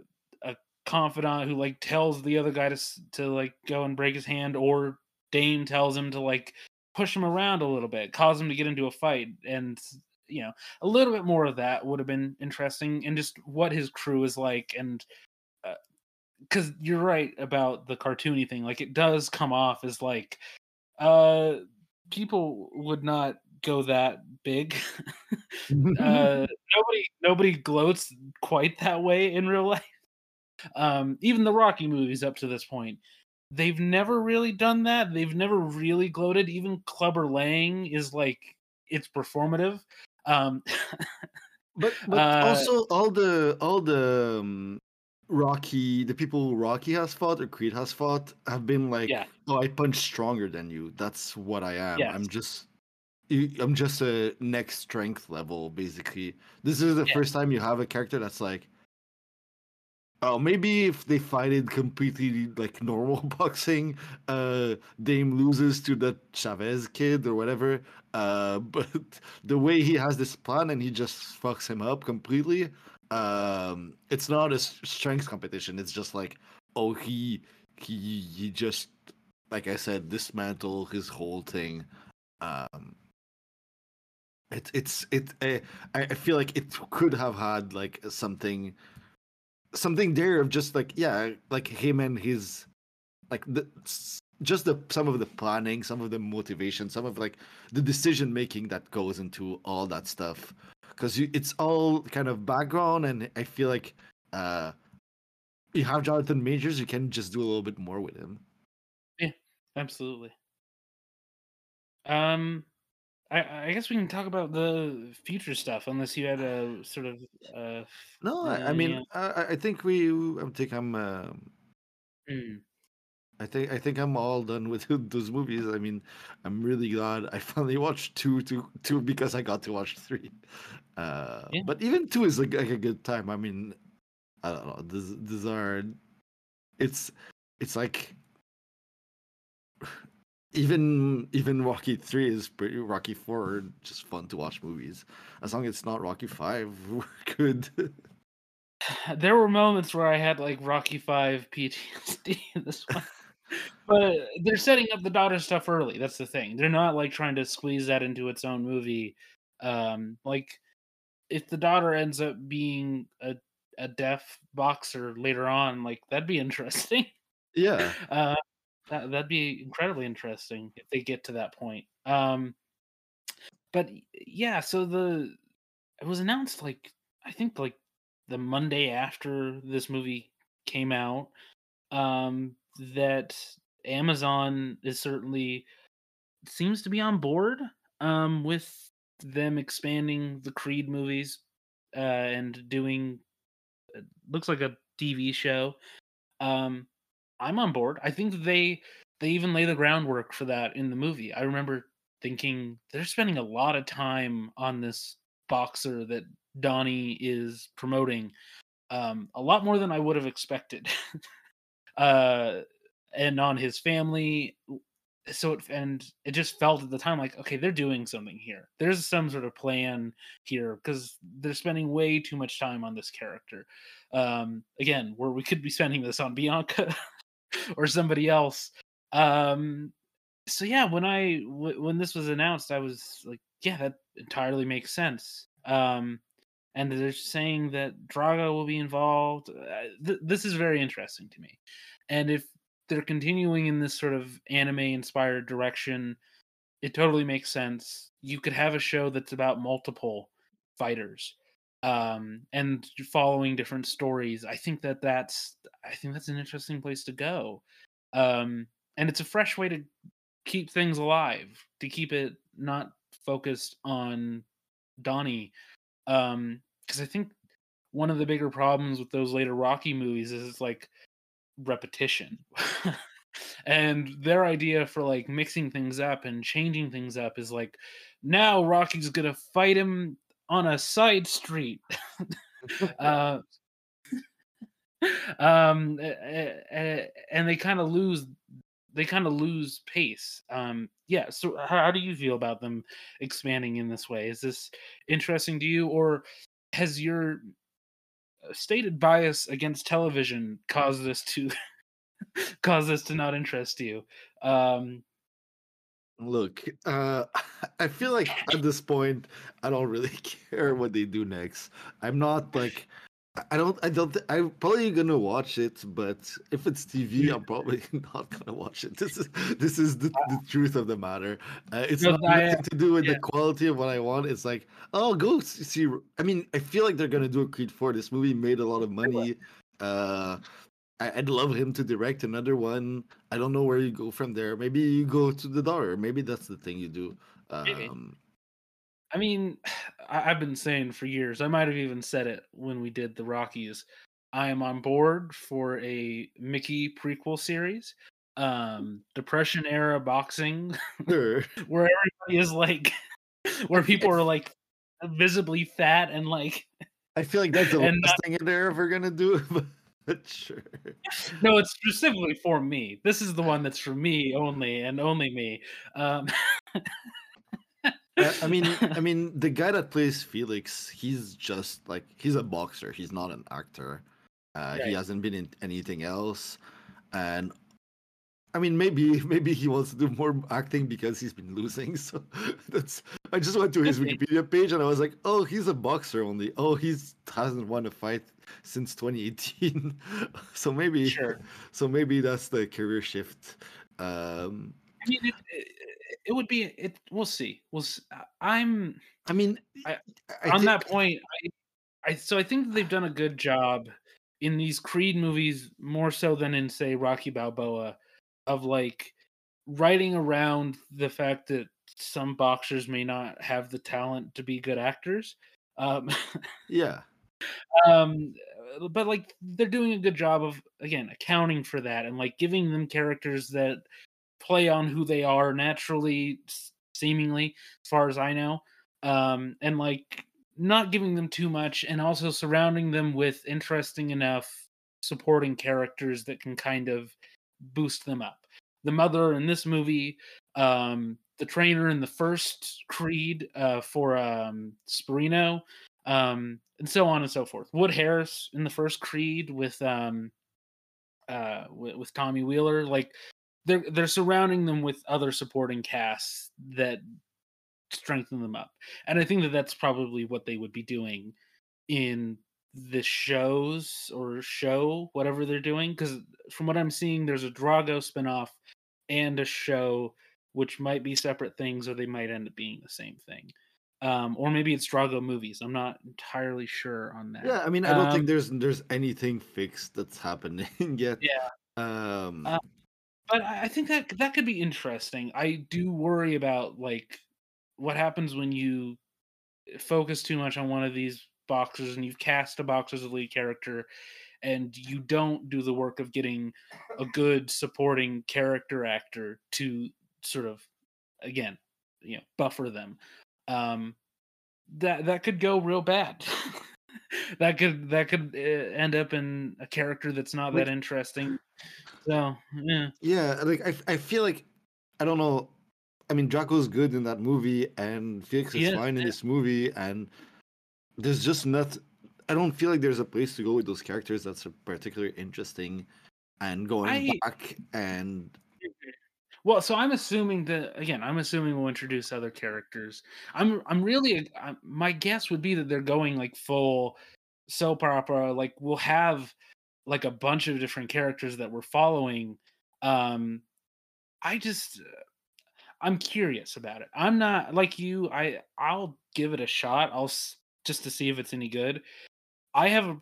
Speaker 1: confidant who like tells the other guy to to like go and break his hand or Dame tells him to like push him around a little bit cause him to get into a fight and you know a little bit more of that would have been interesting and just what his crew is like and because you're right about the cartoony thing like it does come off as like uh people would not go that big. Uh nobody nobody gloats quite that way in real life um even the rocky movies up to this point they've never really done that they've never really gloated even clubber lang is like it's performative um
Speaker 2: but but
Speaker 1: Uh,
Speaker 2: also all the all the um, Rocky, the people Rocky has fought or Creed has fought have been like,
Speaker 1: Yeah.
Speaker 2: oh, I punch stronger than you. That's what I am. I'm just. you- I'm just a next strength level, basically. This is the
Speaker 1: Yeah.
Speaker 2: first time you have a character that's like, Oh, maybe if they fight it completely like normal boxing, uh, Dame loses to the Chavez kid or whatever. Uh, but the way he has this plan and he just fucks him up completely, um, it's not a strength competition. It's just like, oh, he he he just like I said, dismantle his whole thing. Um, it's it's it. Uh, I feel like it could have had like something something there of just like yeah like him and his like the just the some of the planning some of the motivation some of like the decision making that goes into all that stuff. Because it's all kind of background and i feel like uh you have jonathan majors you can just do a little bit more with him.
Speaker 1: Yeah, absolutely. Um I, I guess we can talk about the future stuff unless you had a sort of uh
Speaker 2: no i, I
Speaker 1: Uh,
Speaker 2: mean
Speaker 1: yeah.
Speaker 2: I, I- think we i think i'm um
Speaker 1: mm,
Speaker 2: I think I think I'm all done with those movies. I mean, I'm really glad I finally watched two, two, two because I got to watch three. Uh,
Speaker 1: Yeah.
Speaker 2: But even two is like, like a good time. I mean, I don't know. These these are, it's it's like even even Rocky three is pretty Rocky four just fun to watch movies. As long as it's not Rocky five, we're good.
Speaker 1: there were moments where I had like Rocky Five PTSD in this one. but they're setting up the daughter stuff early. That's the thing. They're not like trying to squeeze that into its own movie. Um, like if the daughter ends up being a a deaf boxer later on, like that'd be interesting.
Speaker 2: Yeah.
Speaker 1: Uh, that that'd be incredibly interesting if they get to that point. Um, but yeah, so the it was announced like I think like the Monday after this movie came out um, that Amazon is certainly seems to be on board um, with them expanding the Creed movies uh, and doing looks like a TV show. Um, I'm on board. I think they they even lay the groundwork for that in the movie. I remember thinking they're spending a lot of time on this boxer that Donnie is promoting, um, a lot more than I would have expected, uh, and on his family. So it and it just felt at the time like okay, they're doing something here. There's some sort of plan here because they're spending way too much time on this character. Um, again, where we could be spending this on Bianca or somebody else. Um, so yeah, when I w- when this was announced, I was like, yeah, that entirely makes sense. Um, and they're saying that Drago will be involved. Uh, th- this is very interesting to me. And if they're continuing in this sort of anime inspired direction, it totally makes sense. You could have a show that's about multiple fighters um, and following different stories. I think that that's I think that's an interesting place to go. Um, and it's a fresh way to keep things alive, to keep it not focused on Donnie um because i think one of the bigger problems with those later rocky movies is it's like repetition and their idea for like mixing things up and changing things up is like now rocky's gonna fight him on a side street uh um and they kind of lose they kind of lose pace. Um, yeah. So how, how, do you feel about them expanding in this way? Is this interesting to you, or has your uh, stated bias against television caused this to cause this to not interest you? Um,
Speaker 2: Look, uh, I feel like at this point, I don't really care what they do next. I'm not like I don't. I don't. Th- I'm probably gonna watch it, but if it's TV, I'm probably not gonna watch it. This is this is the, the truth of the matter. Uh, it's not I, nothing to do with yeah. the quality of what I want. It's like, oh, go see. I mean, I feel like they're gonna do a Creed Four. This movie made a lot of money. Uh, I, would love him to direct another one. I don't know where you go from there. Maybe you go to the daughter. Maybe that's the thing you do. Um,
Speaker 1: I mean, I, have been saying for years. I might have even said it when we did the Rockies. I am on board for a Mickey prequel series, um, Depression era boxing, sure. where everybody is like, where people are like visibly fat and like.
Speaker 2: I feel like that's the last not, thing they're ever gonna do. Sure.
Speaker 1: No, it's specifically for me. This is the one that's for me only and only me. Um,
Speaker 2: I mean, I mean, the guy that plays Felix, he's just like he's a boxer. He's not an actor. Uh, He hasn't been in anything else, and I mean, maybe maybe he wants to do more acting because he's been losing. So that's. I just went to his Wikipedia page and I was like, oh, he's a boxer only. Oh, he's hasn't won a fight since 2018. so maybe, sure. so maybe that's the career shift. Um,
Speaker 1: I mean, it, it would be it. We'll see. We'll. See. I'm.
Speaker 2: I mean,
Speaker 1: I, I on think, that point, I, I. So I think they've done a good job in these Creed movies, more so than in say Rocky Balboa, of like writing around the fact that some boxers may not have the talent to be good actors. Um,
Speaker 2: yeah.
Speaker 1: Um, but like they're doing a good job of again accounting for that and like giving them characters that play on who they are naturally, seemingly, as far as I know. Um, and like not giving them too much and also surrounding them with interesting enough supporting characters that can kind of boost them up. The mother in this movie, um, the trainer in the first Creed uh, for um, um, and so on and so forth. Wood Harris in the first Creed with um, uh, with, with Tommy Wheeler, like they're they're surrounding them with other supporting casts that strengthen them up, and I think that that's probably what they would be doing in the shows or show whatever they're doing because from what i'm seeing there's a drago spinoff and a show which might be separate things or they might end up being the same thing um, or maybe it's drago movies i'm not entirely sure on that
Speaker 2: Yeah, I mean, I don't
Speaker 1: Um,
Speaker 2: think there's there's anything fixed that's happening yet.
Speaker 1: yeah
Speaker 2: Um,
Speaker 1: Uh, but I I think that that could be interesting. I do worry about like what happens when you focus too much on one of these boxers and you've cast a boxer as a lead character and you don't do the work of getting a good supporting character actor to sort of again, you know, buffer them. Um that that could go real bad. that could that could uh, end up in a character that's not
Speaker 2: Like-
Speaker 1: that interesting. So, yeah.
Speaker 2: yeah, like I, I feel like I don't know. I mean, Drago's good in that movie, and Felix is
Speaker 1: is,
Speaker 2: fine in
Speaker 1: yeah.
Speaker 2: this movie, and there's just not. I don't feel like there's a place to go with those characters that's particularly interesting, and going
Speaker 1: I-
Speaker 2: back and
Speaker 1: Well, so I'm assuming that again. I'm assuming we'll introduce other characters. I'm I'm really i my guess would be that they're going like full soap opera. Like we'll have like a bunch of different characters that we're following. Um, I just I'm curious about it. I'm not like you. I I'll give it a shot. I'll just to see if it's any good. I have a.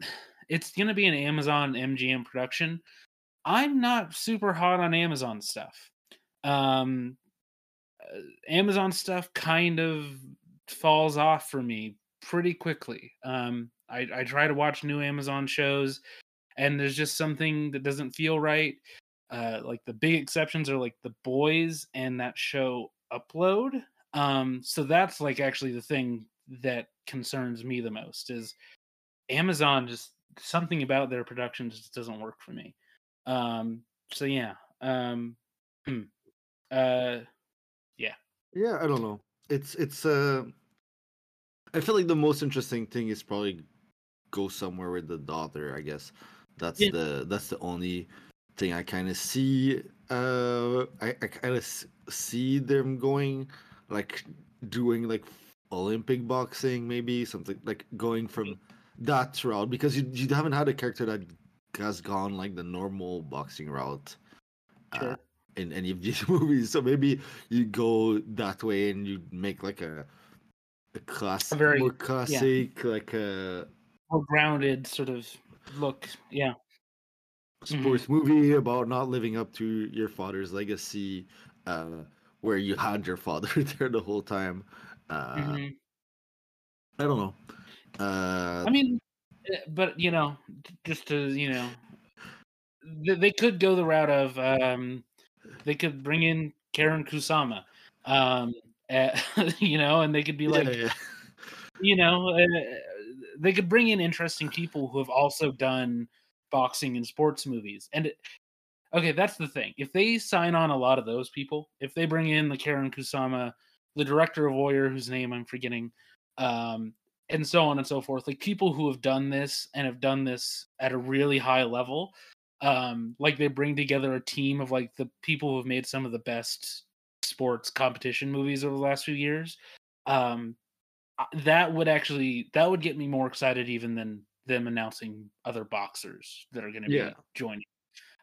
Speaker 1: It's gonna be an Amazon MGM production. I'm not super hot on Amazon stuff. Um, uh, Amazon stuff kind of falls off for me pretty quickly. Um, I, I try to watch new Amazon shows, and there's just something that doesn't feel right. Uh, like the big exceptions are like The Boys and that show Upload. Um, so that's like actually the thing that concerns me the most is Amazon just something about their production just doesn't work for me. Um, so yeah. Um, hmm. uh,
Speaker 2: yeah, Yeah, I don't know. It's it's uh, I feel like the most interesting thing is probably go somewhere with the daughter. I guess that's
Speaker 1: Yeah.
Speaker 2: the that's the only thing I kind of see. Uh, I I kind of see them going like doing like Olympic boxing, maybe something like going from that route because you you haven't had a character that has gone like the normal boxing route. uh,
Speaker 1: Sure.
Speaker 2: in any of these movies. So maybe you go that way and you make like a a classic,
Speaker 1: very-
Speaker 2: more classic, like a
Speaker 1: more grounded sort of look. Yeah. Mhm.
Speaker 2: sports movie about not living up to your father's legacy, uh, where you had your father there the whole time. Uh,
Speaker 1: Mhm.
Speaker 2: I don't know. Uh,
Speaker 1: I mean, eh, but you know, just to you know, they, could go the route of um, they could bring in Karyn Kusama, um, eh, you know, and they could be
Speaker 2: yeah,
Speaker 1: like,
Speaker 2: yeah.
Speaker 1: you know, uh, they could bring in interesting people who have also done boxing and sports movies. And it, okay, that's the thing. If they sign on a lot of those people, if they bring in the Karyn Kusama, the director of Warrior, whose name I'm forgetting, um, and so on and so forth, like people who have done this and have done this at a really high level, um, like they bring together a team of like the people who have made some of the best sports competition movies over the last few years. Um, that would actually that would get me more excited even than them announcing other boxers that are going to
Speaker 2: Yeah.
Speaker 1: be joining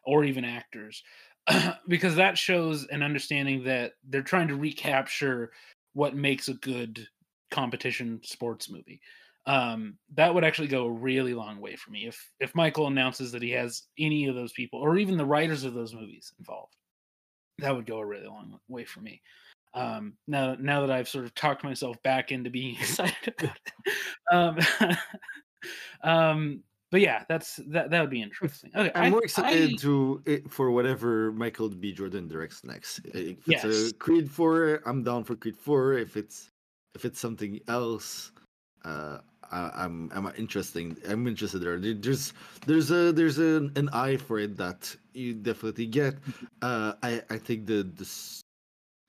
Speaker 1: or even actors because that shows an understanding that they're trying to recapture what makes a good competition sports movie. Um that would actually go a really long way for me if if michael announces that he has any of those people or even the writers of those movies involved. That would go a really long way for me. Um now now that i've sort of talked myself back into being excited about it. Um um but yeah that's that that would be interesting okay
Speaker 2: I'm
Speaker 1: I-
Speaker 2: more excited
Speaker 1: I-
Speaker 2: to it, for whatever Michael B. Jordan directs next. If it's
Speaker 1: Yes.
Speaker 2: a Creed Four, I'm down for Creed Four. If it's if it's something else, uh, I, I'm I'm interesting. I'm interested there. There- There's there's a there's an, an eye for it that you definitely get. Uh, I I think the this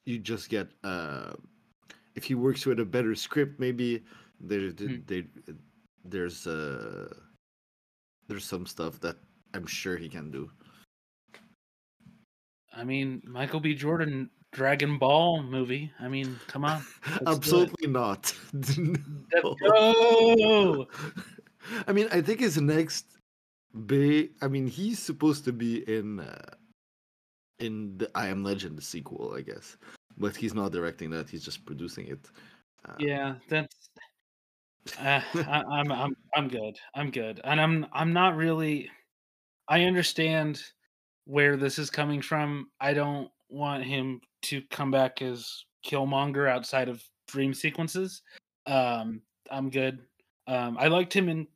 Speaker 2: you just get uh, if he works with a better script, maybe there there there's uh there's some stuff that I'm sure he can do.
Speaker 1: I mean, Michael B. Jordan Dragon Ball movie. I mean, come on.
Speaker 2: Absolutely not.
Speaker 1: Go.
Speaker 2: I mean, I think his next big. I mean, he's supposed to be in uh, in the I Am Legend sequel, I guess, but he's not directing that. He's just producing it.
Speaker 1: Uh, yeah, that's. I, I'm I'm I'm good. I'm good, and I'm I'm not really. I understand where this is coming from. I don't want him to come back as Killmonger outside of dream sequences. Um, I'm good. Um, I liked him in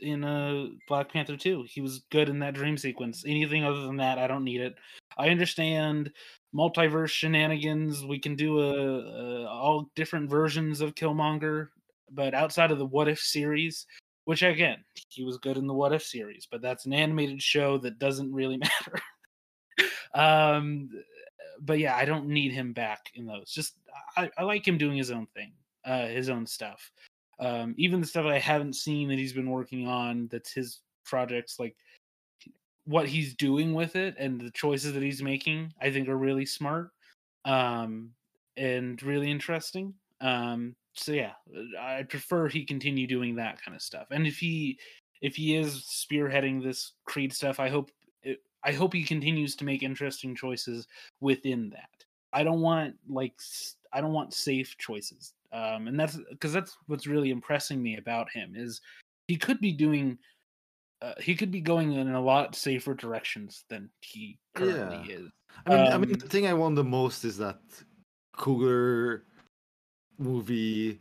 Speaker 1: in uh, Black Panther too. He was good in that dream sequence. Anything other than that, I don't need it. I understand multiverse shenanigans. We can do a, a all different versions of Killmonger, but outside of the What If series, which again, he was good in the What If series, but that's an animated show that doesn't really matter. um, but yeah, I don't need him back in those. Just I, I like him doing his own thing, uh, his own stuff. Um, even the stuff I haven't seen that he's been working on, that's his projects, like what he's doing with it and the choices that he's making, I think are really smart um, and really interesting. Um, so yeah, I prefer he continue doing that kind of stuff. And if he if he is spearheading this Creed stuff, I hope I hope he continues to make interesting choices within that. I don't want like I don't want safe choices. Um, and that's because that's what's really impressing me about him is he could be doing uh, he could be going in a lot safer directions than he currently yeah. is.
Speaker 2: I mean, um, I mean, the thing I want the most is that Coogler movie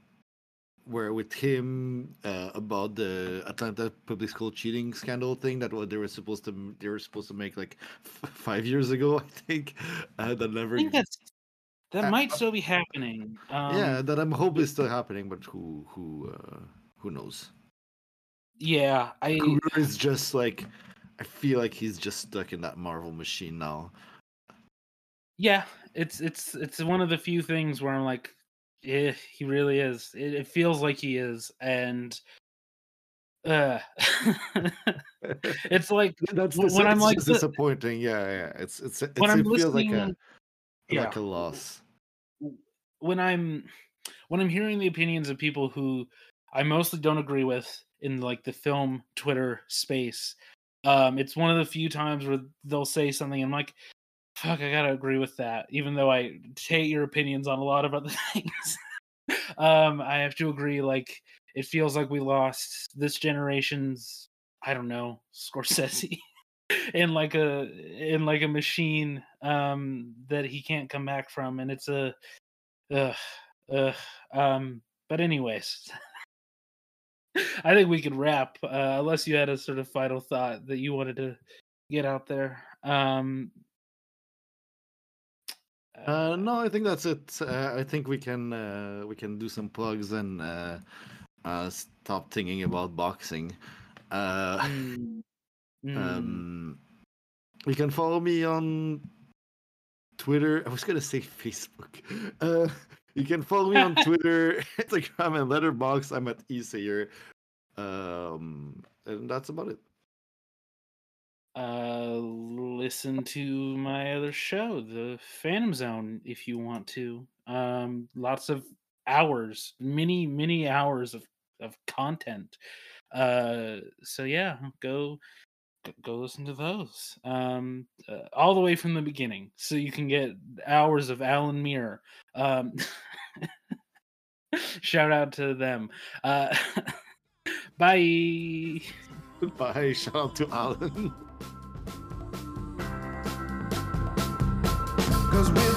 Speaker 2: where with him uh, about the Atlanta public school cheating scandal thing that what they were supposed to they were supposed to make like f- five years ago, I think. Uh, that never.
Speaker 1: I think that's that uh, might still be happening.
Speaker 2: Um, yeah, that I'm hoping is still happening, but who who uh, who knows?
Speaker 1: Yeah, I.
Speaker 2: Is just like I feel like he's just stuck in that Marvel machine now.
Speaker 1: Yeah, it's it's it's one of the few things where I'm like, yeah, he really is. It, it feels like he is, and uh, it's like
Speaker 2: that's when it's I'm like disappointing. Yeah, yeah. It's it's, it's when I'm it feels like a yeah. like a loss.
Speaker 1: When I'm when I'm hearing the opinions of people who I mostly don't agree with in like the film Twitter space, um, it's one of the few times where they'll say something. I'm like, fuck, I gotta agree with that, even though I hate your opinions on a lot of other things. um, I have to agree. Like, it feels like we lost this generation's, I don't know, Scorsese. in like a in like a machine um that he can't come back from and it's a ugh, ugh. um but anyways i think we could wrap uh, unless you had a sort of final thought that you wanted to get out there um
Speaker 2: uh, no, I think that's it. Uh, I think we can uh, we can do some plugs and uh, uh, stop thinking about boxing. Uh, mm. Um, you can follow me on Twitter. I was gonna say Facebook. Uh, you can follow me on Twitter, Instagram, and Letterboxd. I'm at Esayer. Um, and that's about it
Speaker 1: uh listen to my other show the phantom zone if you want to. Um lots of hours many many hours of of content. Uh so yeah go go listen to those. Um uh, all the way from the beginning so you can get hours of alan Mir. um shout out to them. Uh bye.
Speaker 2: Bye shout out to alan Cause without